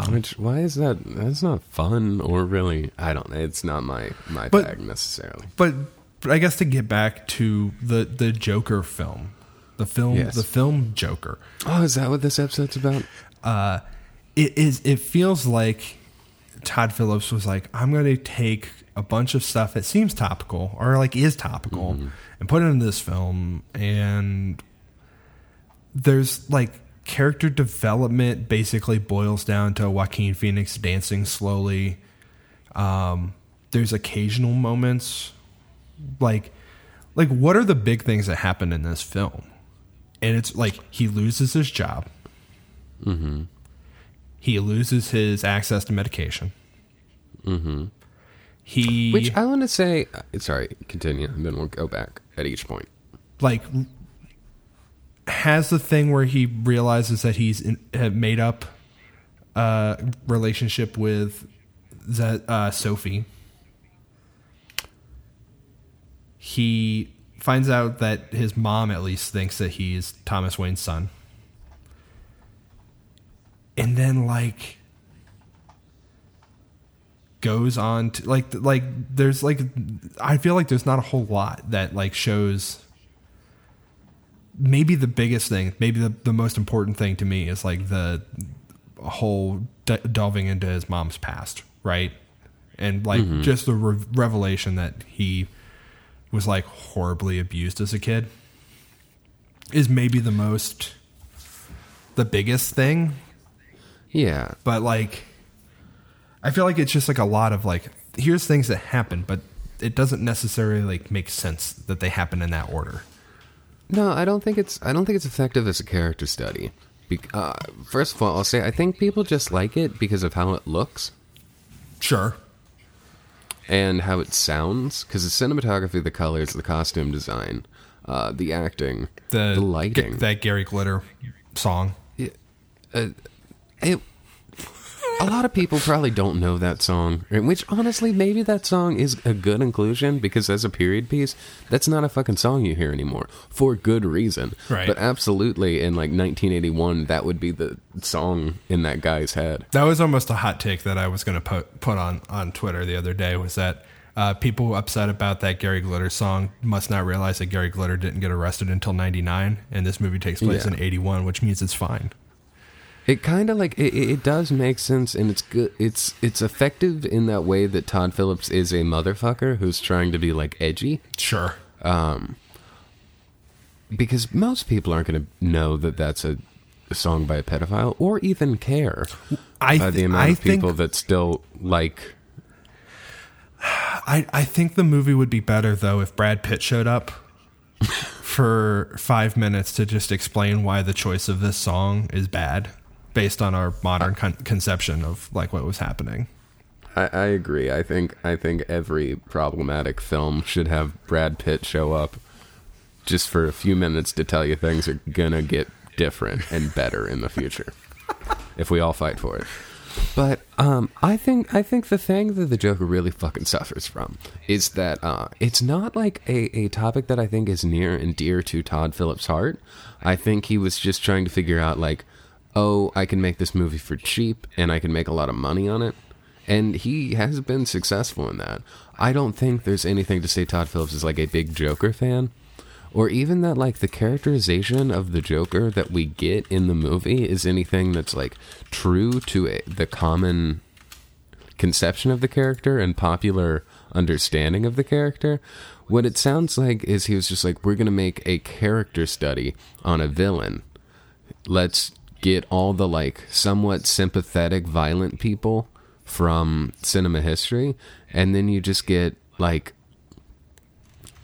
Which why is that? That's not fun or really. I don't. know. It's not my my But- bag necessarily. but but I guess to get back to the the Joker film, the film Yes. the film Joker, Oh, is that what this episode's about? uh, it is it feels like Todd Phillips was like, I'm going to take a bunch of stuff that seems topical or like is topical and put it in this film, and there's like character development basically boils down to Joaquin Phoenix dancing slowly. Um, there's occasional moments like like what are the big things that happen in this film and it's like he loses his job Mm-hmm. he loses his access to medication Mm-hmm. He Which I want to say. uh, Sorry, continue, and then we'll go back at each point. like has the thing where he realizes that he's in, made up a relationship with Z- uh, Sophie. He finds out that his mom at least thinks that he's Thomas Wayne's son. And then like goes on to like like there's like I feel like there's not a whole lot that like shows maybe the biggest thing, maybe the, the most important thing to me is like the whole de- delving into his mom's past, right? And like mm-hmm. just the re- revelation that he was like horribly abused as a kid is maybe the most, the biggest thing. Yeah, But like, I feel like it's just like a lot of like, here's things that happen, but it doesn't necessarily like make sense that they happen in that order. No, I don't think it's. I don't think it's effective as a character study. Be- uh, first of all, I'll say I think people just like it because of how it looks Sure. and how it sounds. Because the cinematography, the colors, the costume design, uh, the acting, the, the lighting. G- that Gary Glitter song. uh, it, a lot of people probably don't know that song, which honestly, maybe that song is a good inclusion because as a period piece, that's not a fucking song you hear anymore for good reason. Right. But absolutely, in like 1981, that would be the song in that guy's head. That was almost a hot take that I was going to put put on on Twitter the other day. Was that uh, people upset about that Gary Glitter song must not realize that Gary Glitter didn't get arrested until '99, and this movie takes place Yeah. in '81, which means it's fine. It kind of like it, it does make sense, and it's good. It's it's effective in that way that Todd Phillips is a motherfucker who's trying to be like edgy. Sure. Um, because most people aren't going to know that that's a, a song by a pedophile or even care I by the amount I of people think that still like I I think the movie would be better though if Brad Pitt showed up for five minutes to just explain why the choice of this song is bad, based on our modern con- conception of like what was happening. I, I agree. I think I think every problematic film should have Brad Pitt show up just for a few minutes to tell you things are gonna get different and better in the future if we all fight for it. But um, I think I think the thing that the Joker really fucking suffers from is that uh, it's not like a, a topic that I think is near and dear to Todd Phillips' heart. I think he was just trying to figure out like, oh, I can make this movie for cheap and I can make a lot of money on it. And he has been successful in that. I don't think there's anything to say Todd Phillips is like a big Joker fan or even that like the characterization of the joker that we get in the movie is anything that's like true to a, the common conception of the character and popular understanding of the character what it sounds like is he was just like we're going to make a character study on a villain let's get all the like somewhat sympathetic violent people from cinema history and then you just get like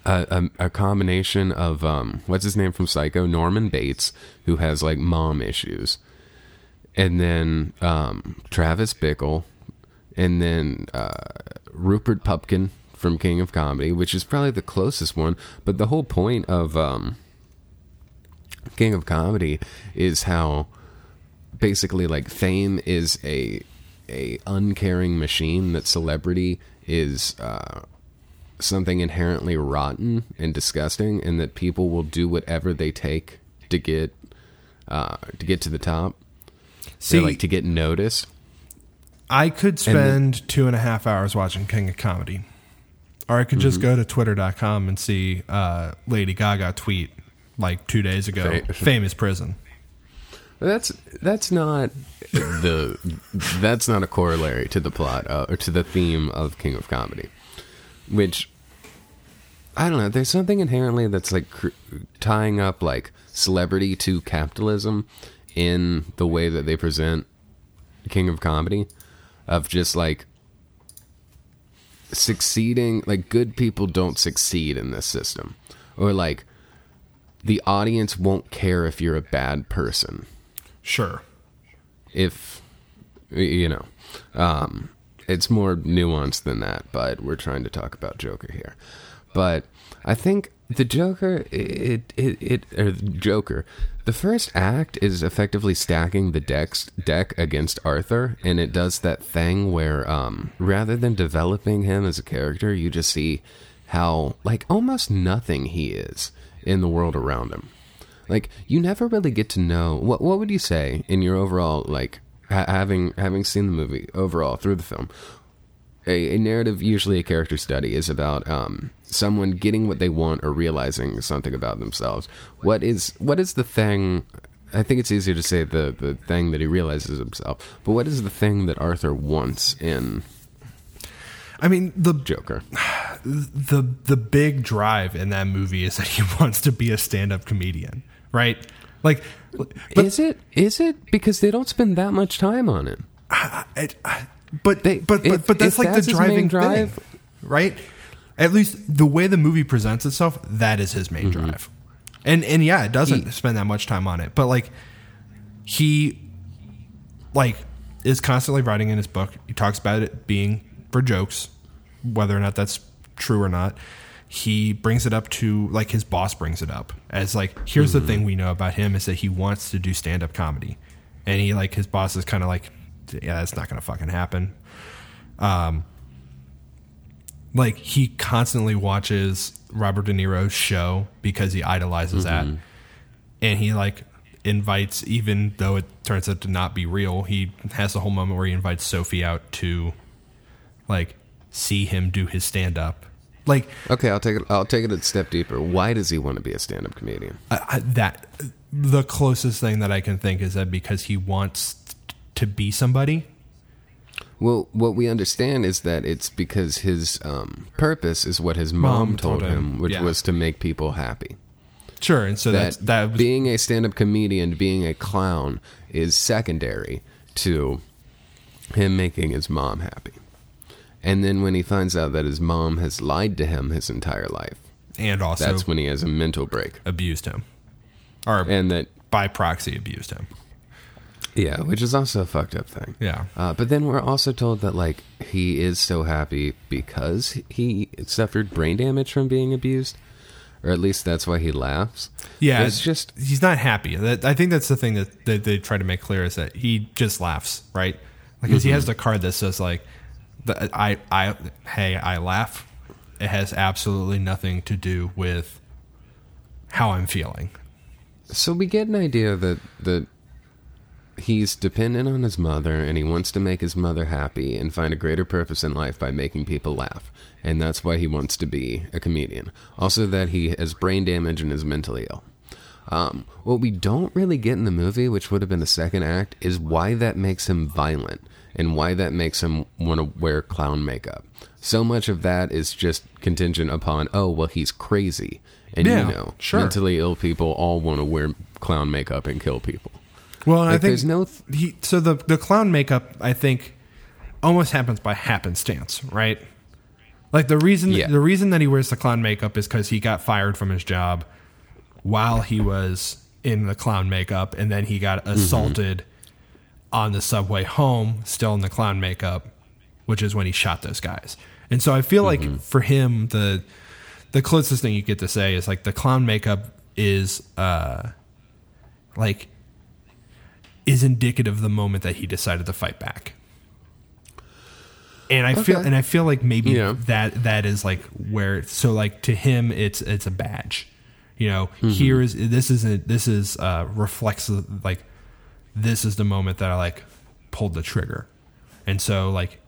a, a, a combination of um, what's his name from Psycho, Norman Bates, who has like mom issues, and then um, Travis Bickle, and then uh, Rupert Pupkin from King of Comedy, which is probably the closest one. But the whole point of um, King of Comedy is how basically like fame is a a uncaring machine that celebrity is uh, something inherently rotten and disgusting, and that people will do whatever they take to get uh, to get to the top. See, They're like to get noticed. I could spend two and a half hours watching King of Comedy. Or I could just Mm-hmm. go to twitter.com and see uh, Lady Gaga tweet like two days ago Fa- famous prison. That's that's not the that's not a corollary to the plot uh, or to the theme of King of Comedy, which I don't know. There's something inherently that's like cr- tying up like celebrity to capitalism in the way that they present King of Comedy, of just like succeeding. Like good people don't succeed in this system, or like the audience won't care if you're a bad person Sure. if you know um it's more nuanced than that but we're trying to talk about joker here but i think the joker it it, it or joker the first act is effectively stacking the decks deck against arthur and it does that thing where um rather than developing him as a character you just see how like almost nothing he is in the world around him like you never really get to know what what would you say in your overall like ha- having having seen the movie overall through the film? A, a narrative usually a character study is about um, someone getting what they want or realizing something about themselves. What is what is the thing i think it's easier to say the the thing that he realizes himself but what is the thing that arthur wants in I mean, the joker? the the big drive in that movie is that he wants to be a stand-up comedian, right? Like but is it is it because they don't spend that much time on it I, I, but, They- but but if- but that's like that's the driving drive- thing, right? At least the way the movie presents itself, that is his main mm-hmm. drive. And and yeah, it doesn't He- spend that much time on it, but like he like is constantly writing in his book. He talks about it being for jokes, whether or not that's true or not. He brings it up to like his boss brings it up as like here's the thing we know about him is that he wants to do stand up comedy, and he like his boss is kind of like yeah that's not gonna fucking happen. Um, like he constantly watches Robert De Niro's show because he idolizes that, and he like invites even though it turns out to not be real. He has the whole moment where he invites Sophie out to like see him do his stand up. Like okay i'll take it i'll take it a step deeper why does he want to be a stand-up comedian I, I, that the closest thing that I can think is that because he wants to be somebody. Well, what we understand is that it's because his um, purpose is what his mom, Mom told, him, him, which yeah. was to make people happy. Sure, and so That, that's that was being a stand-up comedian, being a clown, is secondary to him making his mom happy. And then when he finds out that his mom has lied to him his entire life, and also that's when he has a mental break. abused him, or And that by proxy abused him. Yeah, which is also a fucked up thing. Yeah. Uh, but then we're also told that like he is so happy because he suffered brain damage from being abused, or at least that's why he laughs. Yeah, it's just he's not happy. That, I think that's the thing that, that they try to make clear is that he just laughs, right? Because Mm-hmm. he has the card that says like, the, "I, I, hey, I laugh." It has absolutely nothing to do with how I'm feeling. so we get an idea that that he's dependent on his mother and he wants to make his mother happy and find a greater purpose in life by making people laugh. And that's why he wants to be a comedian. Also that he has brain damage and is mentally ill. Um, what we don't really get in the movie, which would have been the second act, is why that makes him violent and why that makes him want to wear clown makeup. So much of that is just contingent upon, oh, well, he's crazy. And Yeah, you know, sure. mentally ill people all want to wear clown makeup and kill people. Well, and I think there's no th- he. So the the clown makeup, I think, almost happens by happenstance, right? Like the reason Yeah. the reason that he wears the clown makeup is because he got fired from his job while he was in the clown makeup, and then he got Mm-hmm. assaulted on the subway home, still in the clown makeup, which is when he shot those guys. And so I feel Mm-hmm. like for him, the the closest thing you get to say is like the clown makeup is uh like is indicative of the moment that he decided to fight back. And I feel and I feel like maybe Yeah. that that is like where so like to him it's it's a badge. You know, here is this isn't this is uh reflects like this is the moment that I like pulled the trigger. And so like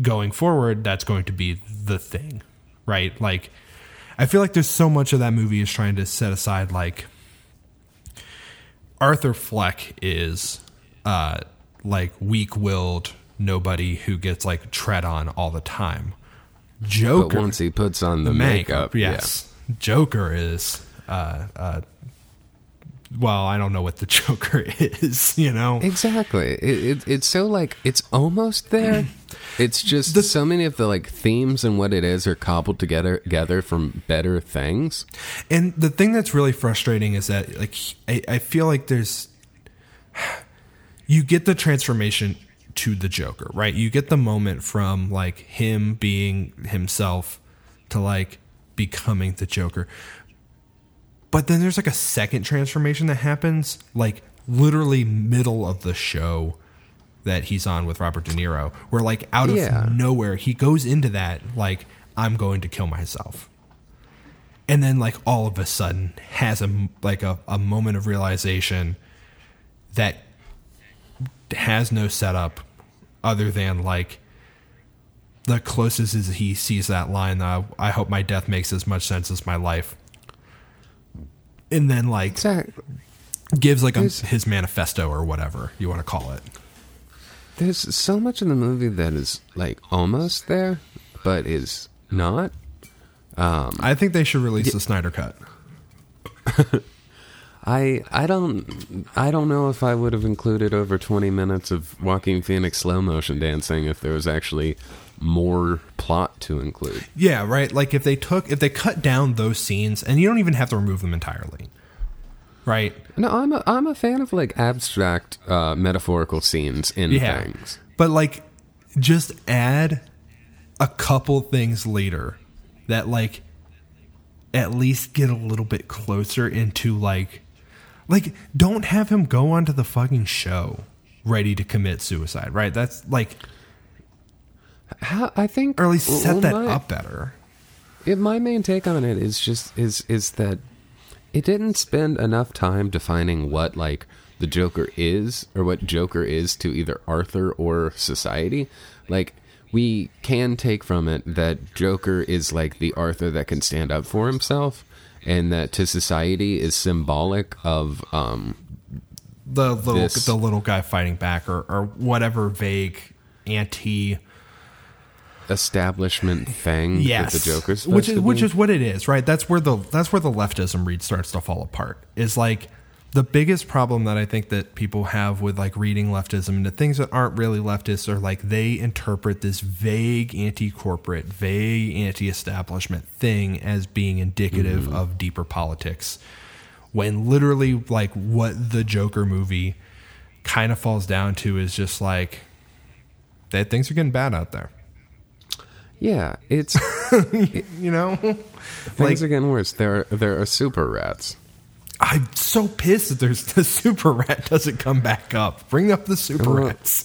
going forward that's going to be the thing. Right? Like I feel like there's so much of that movie is trying to set aside like Arthur Fleck is uh like weak-willed nobody who gets like tread on all the time. Joker But once he puts on the, makeup, yes. Joker is uh uh well, I don't know what the Joker is, you know. exactly. It, it, it's so like it's almost there. It's just so many of the like themes and what it is are cobbled together together from better things. And the thing that's really frustrating is that like I, I feel like there's you get the transformation to the Joker, right? You get the moment from like him being himself to like becoming the Joker. But then there's like a second transformation that happens like literally middle of the show that he's on with Robert De Niro where like out of Yeah. nowhere he goes into that like I'm going to kill myself and then like all of a sudden has a like a, a moment of realization that has no setup other than like the closest is he sees that line uh, i hope my death makes as much sense as my life and then like Exactly. gives like a, his manifesto or whatever you want to call it There's so much in the movie that is like almost there, but is not. Um, i think they should release the snyder cut I I don't I don't know if I would have included over 20 minutes of Joaquin Phoenix slow motion dancing if there was actually more plot to include. yeah right like if they took if they cut down those scenes and you don't even have to remove them entirely right No, I'm a I'm a fan of like abstract uh, metaphorical scenes in yeah. things. But like, just add a couple things later that like at least get a little bit closer into like, like don't have him go onto the fucking show ready to commit suicide. Right? That's like, How, I think or at least set well, that my- up better. It, my main take on it is just is is that it didn't spend enough time defining what like the Joker is or what Joker is to either Arthur or society. Like we can take from it that Joker is like the Arthur that can stand up for himself and that to society is symbolic of um The little This- the little guy fighting back or or whatever vague anti establishment thing yes, that the Joker's which is which is what it is, right? That's where the that's where the leftism read starts to fall apart. Is like the biggest problem that I think that people have with like reading leftism and the things that aren't really leftists are like they interpret this vague anti-corporate, vague anti-establishment thing as being indicative Mm-hmm. of deeper politics. When literally like what the Joker movie kind of falls down to is just like that things are getting bad out there. Yeah, it's You know, things like are getting worse. There, are, there are super rats. I'm so pissed that there's the super rat doesn't come back up. Bring up the super Well, rats.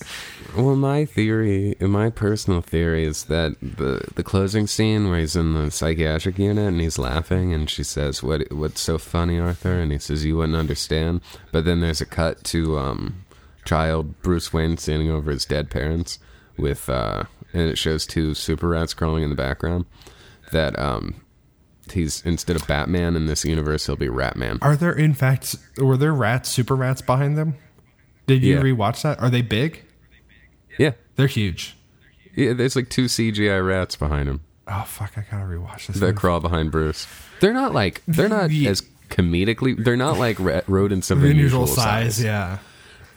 Well, my theory, my personal theory, is that the the closing scene where he's in the psychiatric unit and he's laughing, and she says, "What what's so funny, Arthur?" And he says, "You wouldn't understand." But then there's a cut to um, child Bruce Wayne standing over his dead parents with, uh, and it shows two super rats crawling in the background. That um, he's instead of Batman in this universe, he'll be Ratman. Are there in fact were there rats, super rats behind them? Did you Yeah. rewatch that? Are they big? Yeah, They're huge. yeah. There's like two CGI rats behind him. Oh fuck! I gotta rewatch this. that crawl behind Bruce. They're not like they're not Yeah. as comedically. They're not like rodents of unusual size, size. yeah.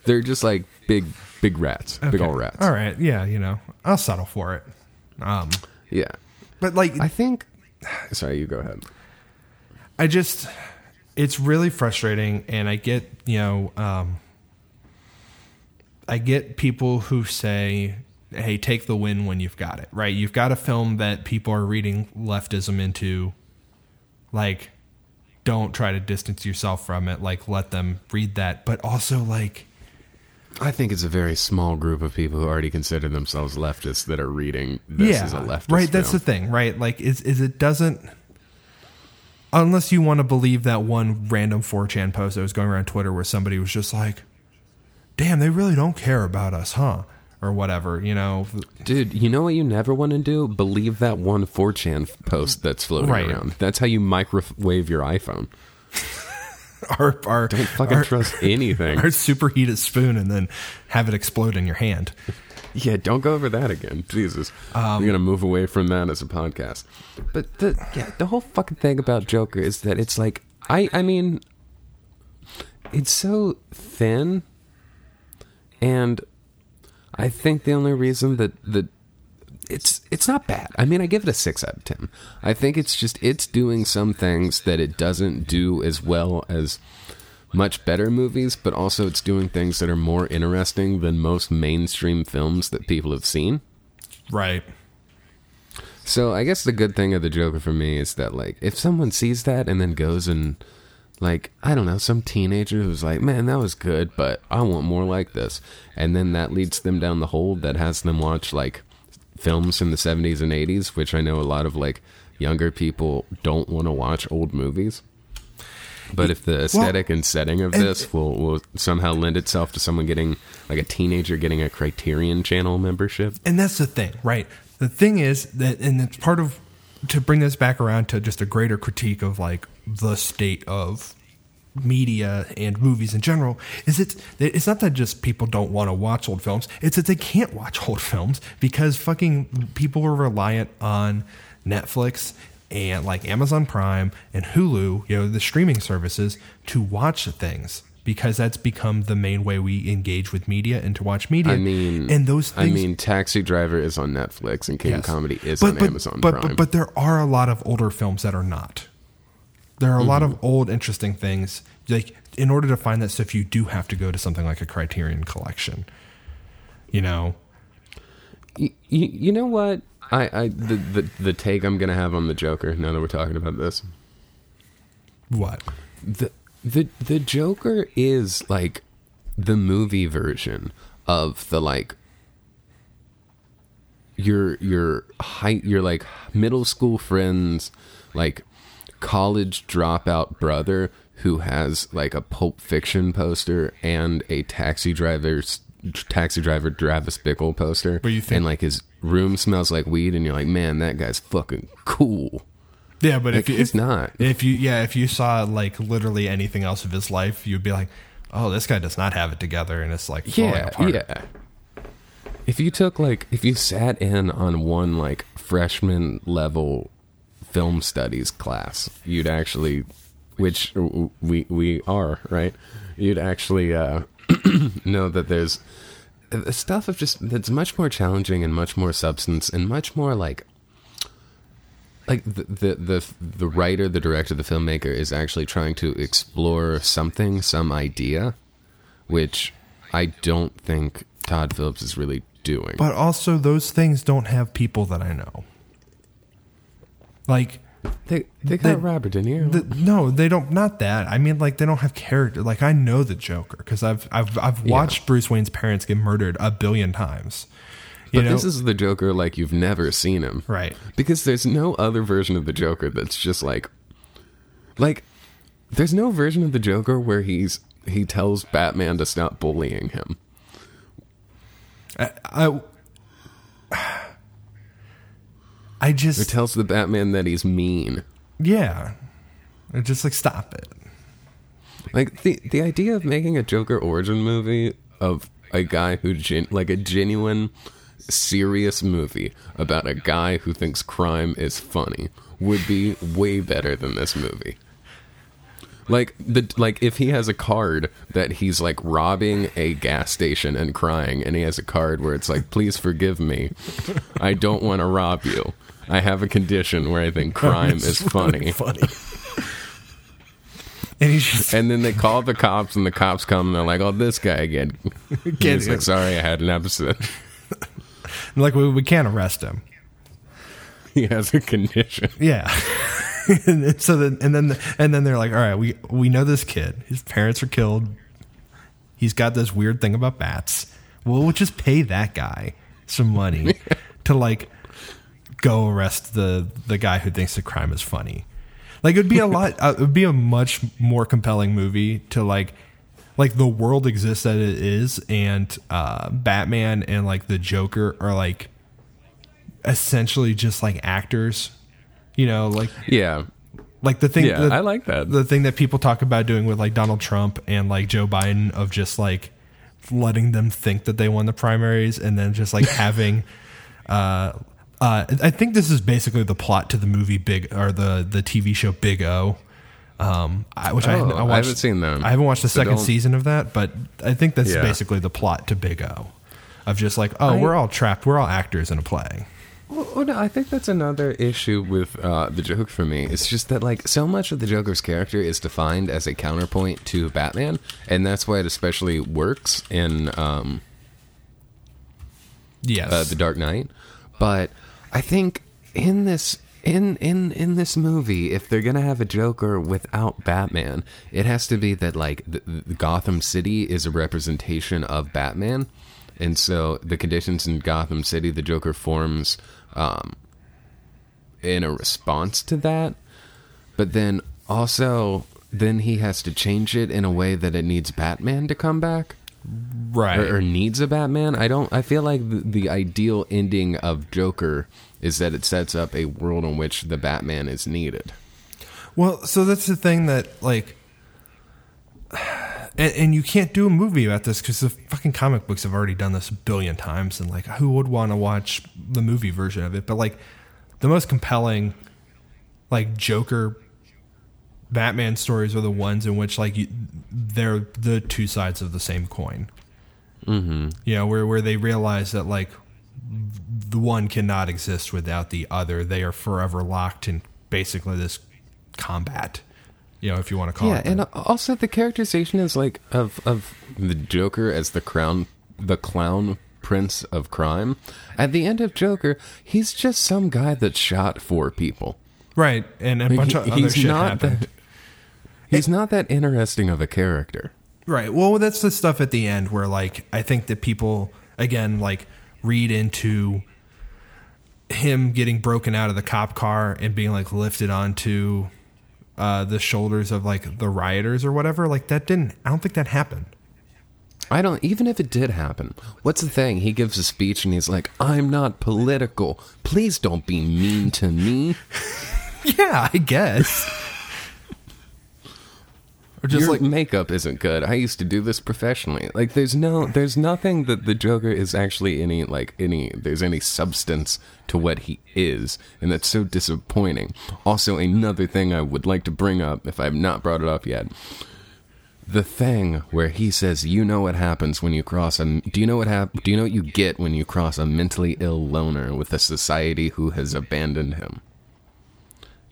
They're just like big, big rats, big old rats. All right, yeah, you know, I'll settle for it. Um, Yeah, but like, I think. Sorry, you go ahead. I just it's really frustrating and I get, you know, um I get people who say, "Hey, take the win when you've got it." Right? You've got a film that people are reading leftism into like don't try to distance yourself from it. Like let them read that, but also like I think it's a very small group of people who already consider themselves leftists that are reading this as a leftist. Right, that's the thing, right? Like is is it doesn't unless you want to believe that one random 4chan post that was going around Twitter where somebody was just like, "Damn, they really don't care about us, huh?" or whatever, you know. Dude, you know what you never want to do? Believe that one 4chan post that's floating Right. around. That's how you microwave your iPhone. Our our Don't fucking our, trust anything. our superheated spoon and then have it explode in your hand. Yeah, don't go over that again. Jesus. Um, We're going to move away from that as a podcast. But the yeah, the whole fucking thing about Joker is that it's like I I mean it's so thin and I think the only reason that that it's it's not bad. I mean, I give it a 6 out of 10. I think it's just it's doing some things that it doesn't do as well as much better movies, but also it's doing things that are more interesting than most mainstream films that people have seen. Right. So I guess the good thing of the Joker for me is that like if someone sees that and then goes and like I don't know some teenager who's like man that was good but I want more like this and then that leads them down the hole that has them watch like films from the 70s and 80s which I know a lot of like younger people don't want to watch old movies but if the aesthetic and setting of and- this will, will somehow lend itself to someone getting like a teenager getting a Criterion channel membership And that's the thing, right? The thing is that, and it's part of to bring this back around to just a greater critique of like the state of media and movies in general is it's it's not that just people don't want to watch old films it's that they can't watch old films because fucking people are reliant on Netflix and like Amazon Prime and Hulu you know the streaming services to watch things because that's become the main way we engage with media and to watch media I mean, and those things I mean, Taxi Driver is on Netflix and King Yes. Comedy is But- on but- Amazon but, Prime. But, but there are a lot of older films that are not. There are a lot of mm-hmm. old interesting things. Like in order to find that stuff, you do have to go to something like a Criterion collection. You know, you, you know what? I, I the, the the take I'm gonna have on the Joker. Now that we're talking about this, what? the the the Joker is like the movie version of the like your your high your like middle school friends like college dropout brother who has like a Pulp Fiction poster and a Taxi Driver's Taxi Driver Travis Bickle poster, But you think- and like his room smells like weed, and you're like, man, that guy's fucking cool. Yeah, but Like, if you, he's if, not. if you yeah if you saw like literally anything else of his life, you'd be like, oh, this guy does not have it together, and it's like falling Yeah, apart. yeah. If you took like if you sat in on one like freshman level film studies class, you'd actually which we we are, right? You'd actually uh know that there's stuff of just that's much more challenging and much more substance and much more like like the, the the the writer, the director, the filmmaker is actually trying to explore something, some idea, which I don't think Todd Phillips is really doing. But also, those things don't have people that I know. Like, they they got the- Robert De Niro. the, no, they don't. Not that. I mean, like, they don't have character. Like, I know the Joker because I've I've I've watched Bruce Wayne's parents get murdered a billion times. You but know, this is the Joker like you've never seen him. right. Because there's no other version of the Joker that's just like like there's no version of the Joker where he's he tells Batman to stop bullying him. I, I I Or just tells the Batman that he's mean. yeah. Just like stop it. Like the the idea of making a Joker origin movie of a guy who gen, like a genuine serious movie about a guy who thinks crime is funny would be way better than this movie. Like the like if he has a card that he's like robbing a gas station and crying and he has a card where it's like please forgive me. I don't want to rob you. I have a condition where I think crime is funny. Funny. and he's just And then they call the cops, and the cops come, and they're like, "Oh, this guy again." He's like, "Sorry, I had an episode." like we, we can't arrest him. he has a condition. Yeah. and then- so then and then and then they're like, all right, we we know this kid. His parents are killed. He's got this weird thing about bats. Well, we'll just pay that guy some money to like go arrest the the guy who thinks the crime is funny. Like it'd be a lot. Uh, it would be a much more compelling movie to like. Like the world exists as it is, and uh, Batman and like the Joker are like essentially just like actors you know like Yeah, like the thing yeah, the, I like that. the thing that people talk about doing with like Donald Trump and like Joe Biden of just like letting them think that they won the primaries and then just like having uh uh I think this is basically the plot to the movie Big or the the TV show Big O um I, which I, Oh, I I watched haven't seen that. I haven't watched the So second don't- season of that but I think that's Yeah. basically the plot to Big O of just like oh we're all trapped we're all actors in a play Well, well, no, I think that's another issue with uh, the Joker for me. It's just that like so much of the Joker's character is defined as a counterpoint to Batman, and that's why it especially works in um, yes uh, the Dark Knight. But I think in this in in in this movie, if they're gonna have a Joker without Batman, it has to be that like the, the Gotham City is a representation of Batman, and so the conditions in Gotham City, the Joker forms um, in a response to that. But then also, then he has to change it in a way that it needs Batman to come back right or, or needs a Batman. I don't. I feel like the, the ideal ending of Joker is that it sets up a world in which the Batman is needed. Well, so that's the thing that like, and, and you can't do a movie about this because the fucking comic books have already done this a billion times, and like, who would want to watch the movie version of it? But like, the most compelling, like Joker, Batman stories are the ones in which like you, they're the two sides of the same coin. Mm-hmm. You know, where where they realize that like the one cannot exist without the other. They are forever locked in basically this combat. You know, if you want to call yeah, it. and also the characterization is like of of the Joker as the crown, the clown prince of crime. At the end of Joker, he's just some guy that shot four people. right, and a Like, bunch he- of other he's shit not happened. that. He's not that interesting of a character. Right. Well, that's the stuff at the end where, like, I think that people again like read into him getting broken out of the cop car and being like lifted onto uh, the shoulders of like the rioters or whatever. Like that didn't. I don't think that happened. I don't even if it did happen. What's the thing? He gives a speech and he's like, "I'm not political. Please don't be mean to me." Yeah, I guess. Or just Your like makeup isn't good. I used to do this professionally. Like there's no there's nothing that the Joker is actually any like any there's any substance to what he is, and that's so disappointing. Also another thing I would like to bring up if I've not brought it up yet. The thing where he says, "You know what happens when you cross a Do you know what hap- Do you know what you get when you cross a mentally ill loner with a society who has abandoned him?"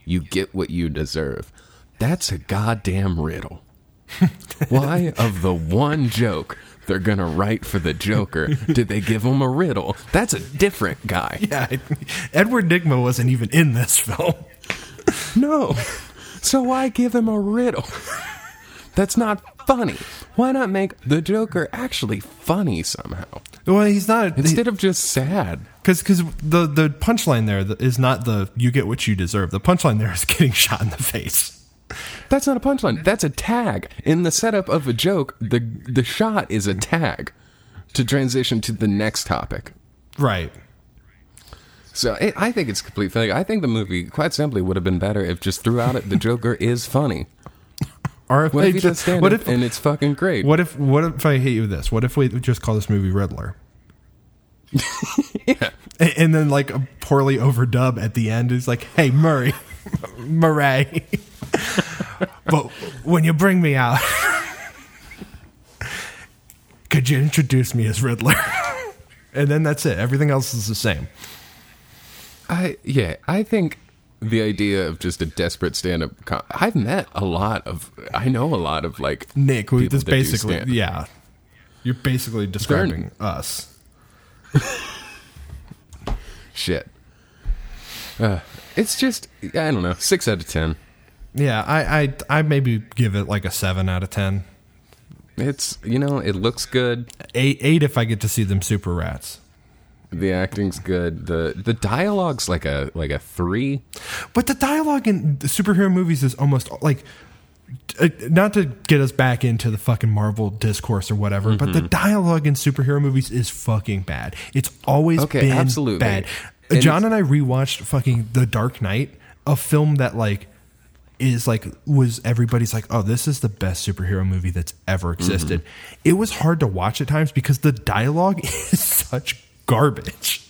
You get what you deserve. That's a goddamn riddle. Why, of the one joke they're gonna write for the Joker. Did they give him a riddle? That's a different guy. Yeah, Edward Nigma wasn't even in this film. No. So why give him a riddle? That's not funny. Why not make the Joker actually funny somehow Well, he's not instead of just sad? because because the the punchline there is not the you get what you deserve. The punchline there is getting shot in the face. That's not a punchline. That's a tag. In the setup of a joke, the the shot is a tag to transition to the next topic. Right. So it, I think it's complete failure. I think the movie, quite simply, would have been better if just throughout it the Joker is funny. Or if What if he just- does stand what if and it's fucking great? what if what if I hate you with this? What if we just call this movie Riddler? Yeah. A- And then like a poorly overdub at the end is like, "Hey Murray, Murray, but when you bring me out, could you introduce me as Riddler?" and then that's it. Everything else is the same. I yeah, I think the idea of just a desperate stand-up. Com- I've met a lot of. I know a lot of like Nick, we, people this basically, yeah, you're basically describing us. shit. Uh, it's just I don't know. Six out of ten. Yeah, I, I, I maybe give it like a seven out of ten. It's you know it looks good. Eight, eight if I get to see them super rats. The acting's good. the The dialogue's like a like a three. But the dialogue in the superhero movies is almost like, uh, not to get us back into the fucking Marvel discourse or whatever, but Mm-hmm. the dialogue in superhero movies is fucking bad. It's always Okay, been absolutely. bad. And John and I rewatched fucking The Dark Knight, a film that like is like was everybody's like, oh, this is the best superhero movie that's ever existed. Mm-hmm. It was hard to watch at times because the dialogue is such garbage.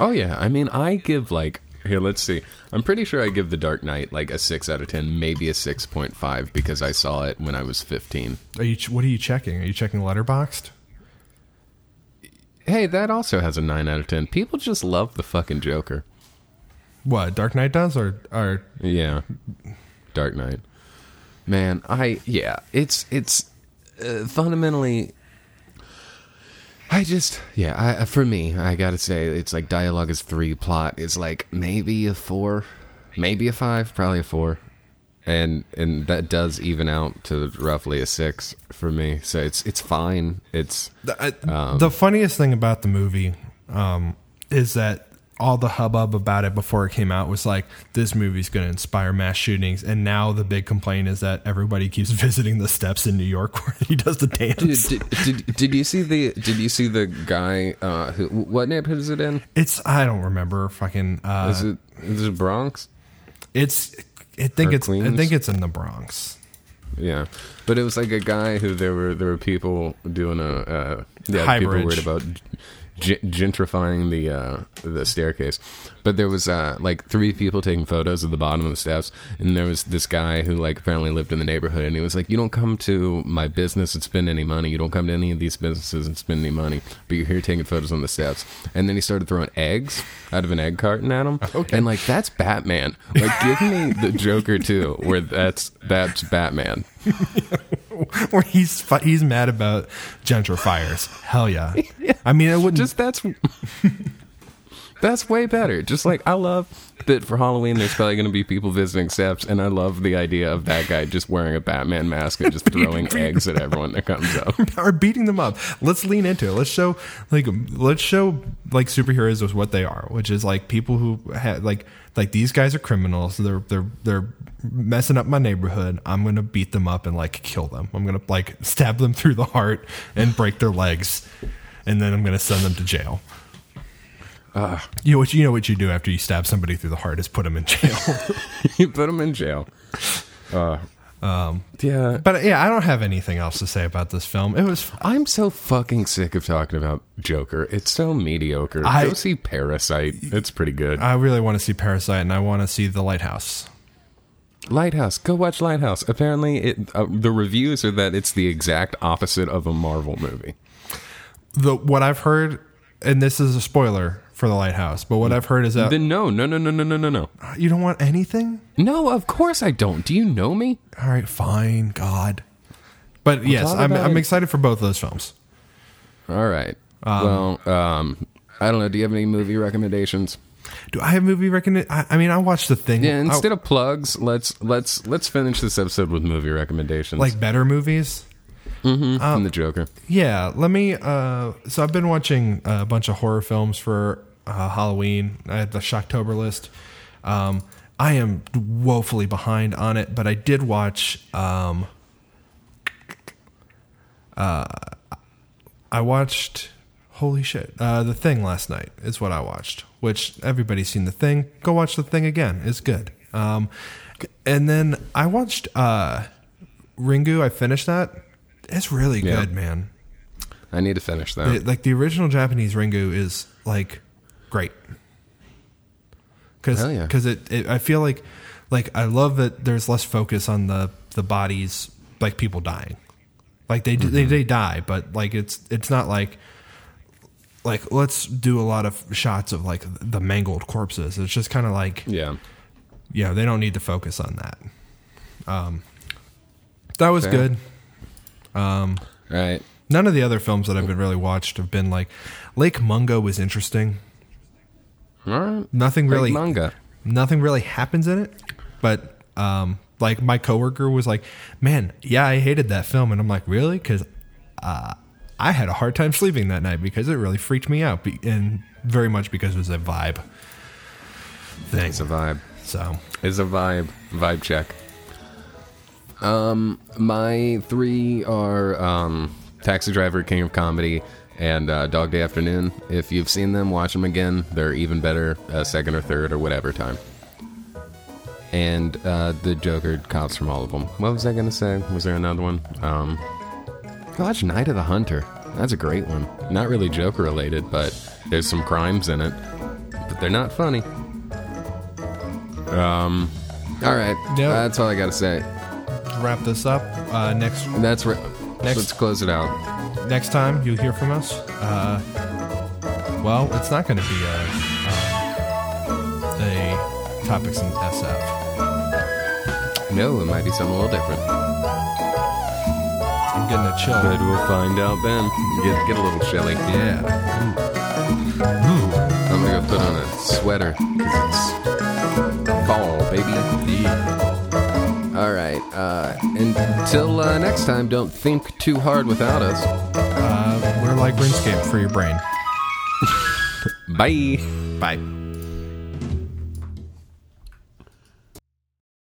Oh yeah, I mean I give like here. Let's see. I'm pretty sure I give The Dark Knight like a six out of ten, maybe a six point five because I saw it when I was 15. Are you? What are you checking? Are you checking Letterboxd? Hey, that also has a nine out of ten. People just love the fucking Joker. What Dark Knight does, or or Yeah, Dark Knight. Man, I yeah, it's it's uh, fundamentally. I just yeah, I, for me, I gotta say it's like dialogue is three, plot is like maybe a four, maybe a five, probably a four, and and that does even out to roughly a six for me. So it's it's fine. It's the, I- the funniest thing about the movie um, is that all the hubbub about it before it came out was like this movie's going to inspire mass shootings, and now the big complaint is that everybody keeps visiting the steps in New York where he does the dance. did, did, did, did you see the did you see the guy uh who what neighborhood is it in? It's I don't remember fucking. Uh, Is it is it Bronx? it's I think Or it's I think it's in the Bronx. Yeah, but it was like a guy who there were there were people doing a uh, yeah High people bridge. worried about g- gentrifying the uh, the staircase, but there was uh, like three people taking photos of the bottom of the steps, and there was this guy who like apparently lived in the neighborhood, and he was like, "You don't come to my business and spend any money. You don't come to any of these businesses and spend any money, but you're here taking photos on the steps." And then he started throwing eggs out of an egg carton at him, Okay. and like that's Batman. Like give me the Joker too, where that's that's Batman. Where he's he's mad about gentrifiers. Hell yeah. I mean, it wouldn't just that's that's way better. Just like I love that for Halloween, there's probably going to be people visiting steps, and I love the idea of that guy just wearing a Batman mask and just throwing eggs at everyone that comes up. are beating them up. Let's lean into it. Let's show like let's show like superheroes as what they are, which is like people who have like like these guys are criminals. They're they're they're messing up my neighborhood. I'm gonna beat them up and like kill them. I'm gonna like stab them through the heart and break their legs, and then I'm gonna send them to jail. you know what you know what you do after you stab somebody through the heart is put them in jail. you put them in jail. Uh, yeah, but yeah, I don't have anything else to say about this film. It was I'm so fucking sick of talking about Joker. It's so mediocre. I- Go see Parasite. It's pretty good. I really want to see Parasite and I want to see The Lighthouse. Lighthouse. Go watch Lighthouse. Apparently, it uh, the reviews are that it's the exact opposite of a Marvel movie. the what I've heard, and this is a spoiler for the lighthouse, but what I've heard is that Then no, no, no, no, no, no, no, no. you don't want anything. No, of course I don't. Do you know me? All right, fine, God. But yes, talk I'm, about I'm it. excited for both of those films. All right. well, um, I don't know. Do you have any movie recommendations? Do I have movie recommend? I, I mean, I watched the thing. Yeah. Instead of plugs, let's let's let's finish this episode with movie recommendations. like better movies. from the Joker. Yeah, let me. Uh, so I've been watching a bunch of horror films for uh, Halloween. I had the Shocktober list. Um, I am woefully behind on it, but I did watch. Um, uh, I watched. Holy shit! Uh, the Thing last night is what I watched. Which everybody's seen the Thing. Go watch the Thing again. It's good. Um, and then I watched uh, Ringu. I finished that. It's really Yeah. good, man. I need to finish that. Like the original Japanese Ringu is like great. Because yeah. it, it, I feel like like I love that there's less focus on the the bodies like people dying. Like they they Mm-hmm. they die, but like it's it's not like like let's do a lot of shots of like the mangled corpses. It's just kind of like yeah. yeah, they don't need to focus on that. Um, that was Fair. good. All right. None of the other films that I've been really watched have been like Lake Mungo was interesting. All right. Nothing really manga. nothing really happens in it, but um like my coworker was like, "Man, yeah, I hated that film." And I'm like, "Really?" cuz uh I had a hard time sleeping that night because it really freaked me out be- and very much because it was a vibe thing. It's a vibe. So, It's a vibe. Vibe check. Um, my three are um, Taxi Driver, King of Comedy, and uh, Dog Day Afternoon. If you've seen them, watch them again. They're even better, uh, second or third or whatever time. And uh, the Joker cops from all of them. What was I gonna say? Was there another one? Um, watch Night of the Hunter. That's a great one. Not really Joker related, but there's some crimes in it, but they're not funny. Um. All right. Yep. That's all I gotta say. wrap this up, uh next That's right. Next- Let's close it out. Next time you'll hear from us. Uh, well, it's not going to be a, uh, a topics in SF. No, it might be something a little different. I'm getting a chill. But we'll find out then. Get, get a little chilly. Yeah. I'm gonna go put on a sweater because it's fall, baby. All right. Uh, until uh, next time, don't think too hard without us. Uh, we're like RuneScape for your brain. Bye. Bye.